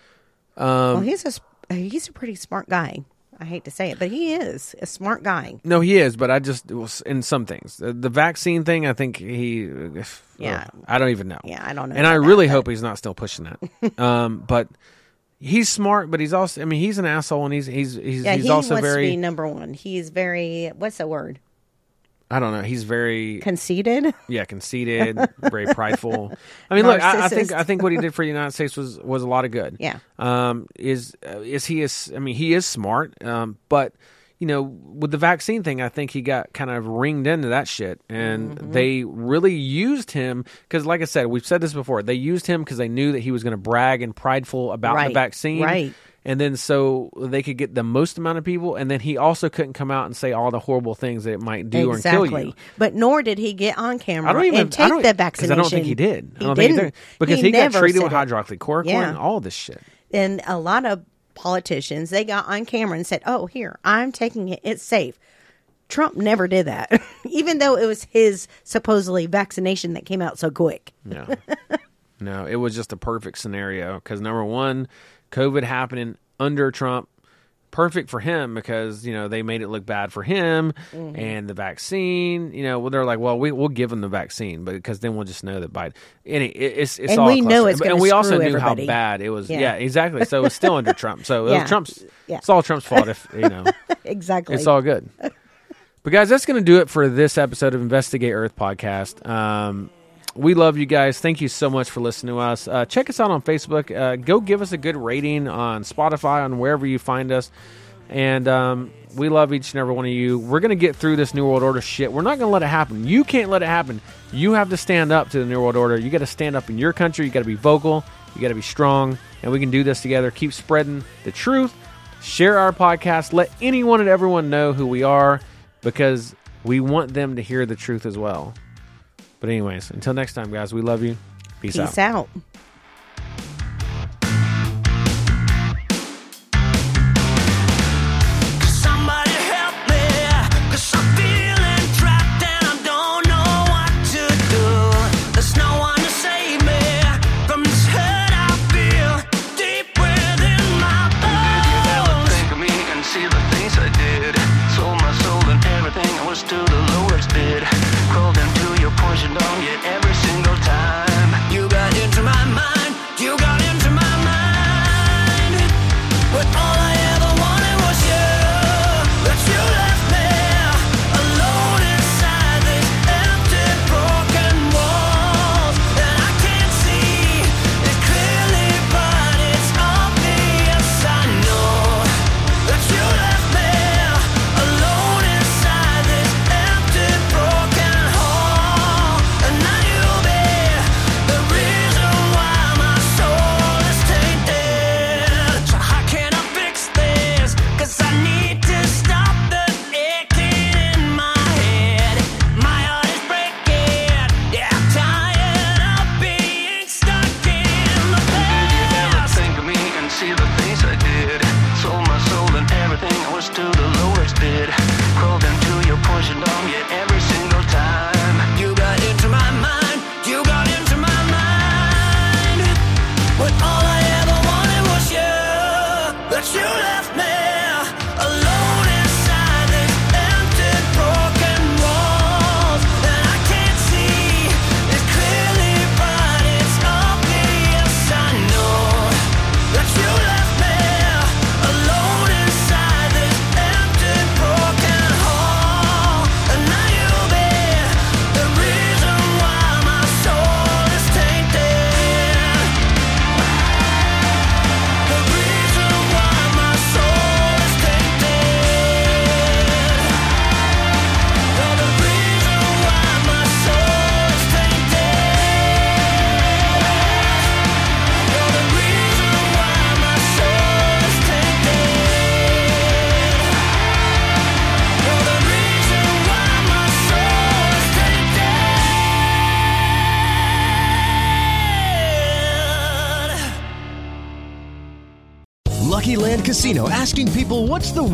[SPEAKER 1] Um,
[SPEAKER 2] well, he's a he's a pretty smart guy. I hate to say it, but he is a smart guy.
[SPEAKER 1] No, he is, but I just in some things. The, the vaccine thing, I think he.
[SPEAKER 2] Yeah.
[SPEAKER 1] I don't even know.
[SPEAKER 2] Yeah, I don't know
[SPEAKER 1] And I really hope he's not still pushing that. (laughs) um, but he's smart, but he's also. I mean, he's an asshole, and he's he's he's,
[SPEAKER 2] yeah,
[SPEAKER 1] he's
[SPEAKER 2] he
[SPEAKER 1] also
[SPEAKER 2] wants to
[SPEAKER 1] very.
[SPEAKER 2] be number one. He's very what's the word?
[SPEAKER 1] I don't know. He's very
[SPEAKER 2] Conceited.
[SPEAKER 1] yeah, conceited, (laughs) very prideful. I mean, look, I, I think I think what he did for the United States was was a lot of good.
[SPEAKER 2] Yeah.
[SPEAKER 1] Um, is is he is? I mean, he is smart. Um, but you know, with the vaccine thing, I think he got kind of ringed into that shit, and
[SPEAKER 2] Mm-hmm.
[SPEAKER 1] they really used him because, like I said, we've said this before. They used him because they knew that he was going to brag and prideful about the vaccine,
[SPEAKER 2] right.
[SPEAKER 1] And then so they could get the most amount of people, and then he also couldn't come out and say all the horrible things that it might do or kill you.
[SPEAKER 2] But nor did he get on camera
[SPEAKER 1] I don't even
[SPEAKER 2] and take
[SPEAKER 1] I don't,
[SPEAKER 2] the vaccination.
[SPEAKER 1] I don't think he did. I
[SPEAKER 2] He
[SPEAKER 1] don't think
[SPEAKER 2] didn't.
[SPEAKER 1] he did because he, got treated with hydroxychloroquine
[SPEAKER 2] Yeah.
[SPEAKER 1] and all this shit.
[SPEAKER 2] And a lot of politicians, they got on camera and said, "Oh, here, I'm taking it. It's safe." Trump never did that, (laughs) even though it was his supposedly vaccination that came out so quick.
[SPEAKER 1] No, no, it was just a perfect scenario because number one, COVID happening under Trump, perfect for him because you know they made it look bad for him
[SPEAKER 2] Mhm.
[SPEAKER 1] and the vaccine. You know, well, they're like, well, we we'll give him the vaccine, but because then we'll just know that Biden. And it, it's it's
[SPEAKER 2] And
[SPEAKER 1] all
[SPEAKER 2] we know
[SPEAKER 1] cluster.
[SPEAKER 2] it's
[SPEAKER 1] and
[SPEAKER 2] gonna
[SPEAKER 1] we also knew
[SPEAKER 2] everybody.
[SPEAKER 1] how bad it was.
[SPEAKER 2] Yeah.
[SPEAKER 1] Yeah, exactly. So it's still under Trump. So (laughs) it was Trump's.
[SPEAKER 2] Yeah.
[SPEAKER 1] It's all Trump's fault if you know. (laughs)
[SPEAKER 2] exactly.
[SPEAKER 1] It's all good. (laughs) But guys, that's going to do it for this episode of Investigate Earth podcast. Um, we love you guys. Thank you so much for listening to us. Uh, check us out on Facebook. Uh, go give us a good rating on Spotify, on wherever you find us. And um, we love each and every one of you. We're going to get through this New World Order shit. We're not going to let it happen. You can't let it happen. You have to stand up to the New World Order. You got to stand up in your country. You got to be vocal. You got to be strong. And we can do this together. Keep spreading the truth. Share our podcast. Let anyone and everyone know who we are because we want them to hear the truth as well. But, anyways, until next time, guys, we love you. Peace, out.
[SPEAKER 2] Peace out.
[SPEAKER 7] Somebody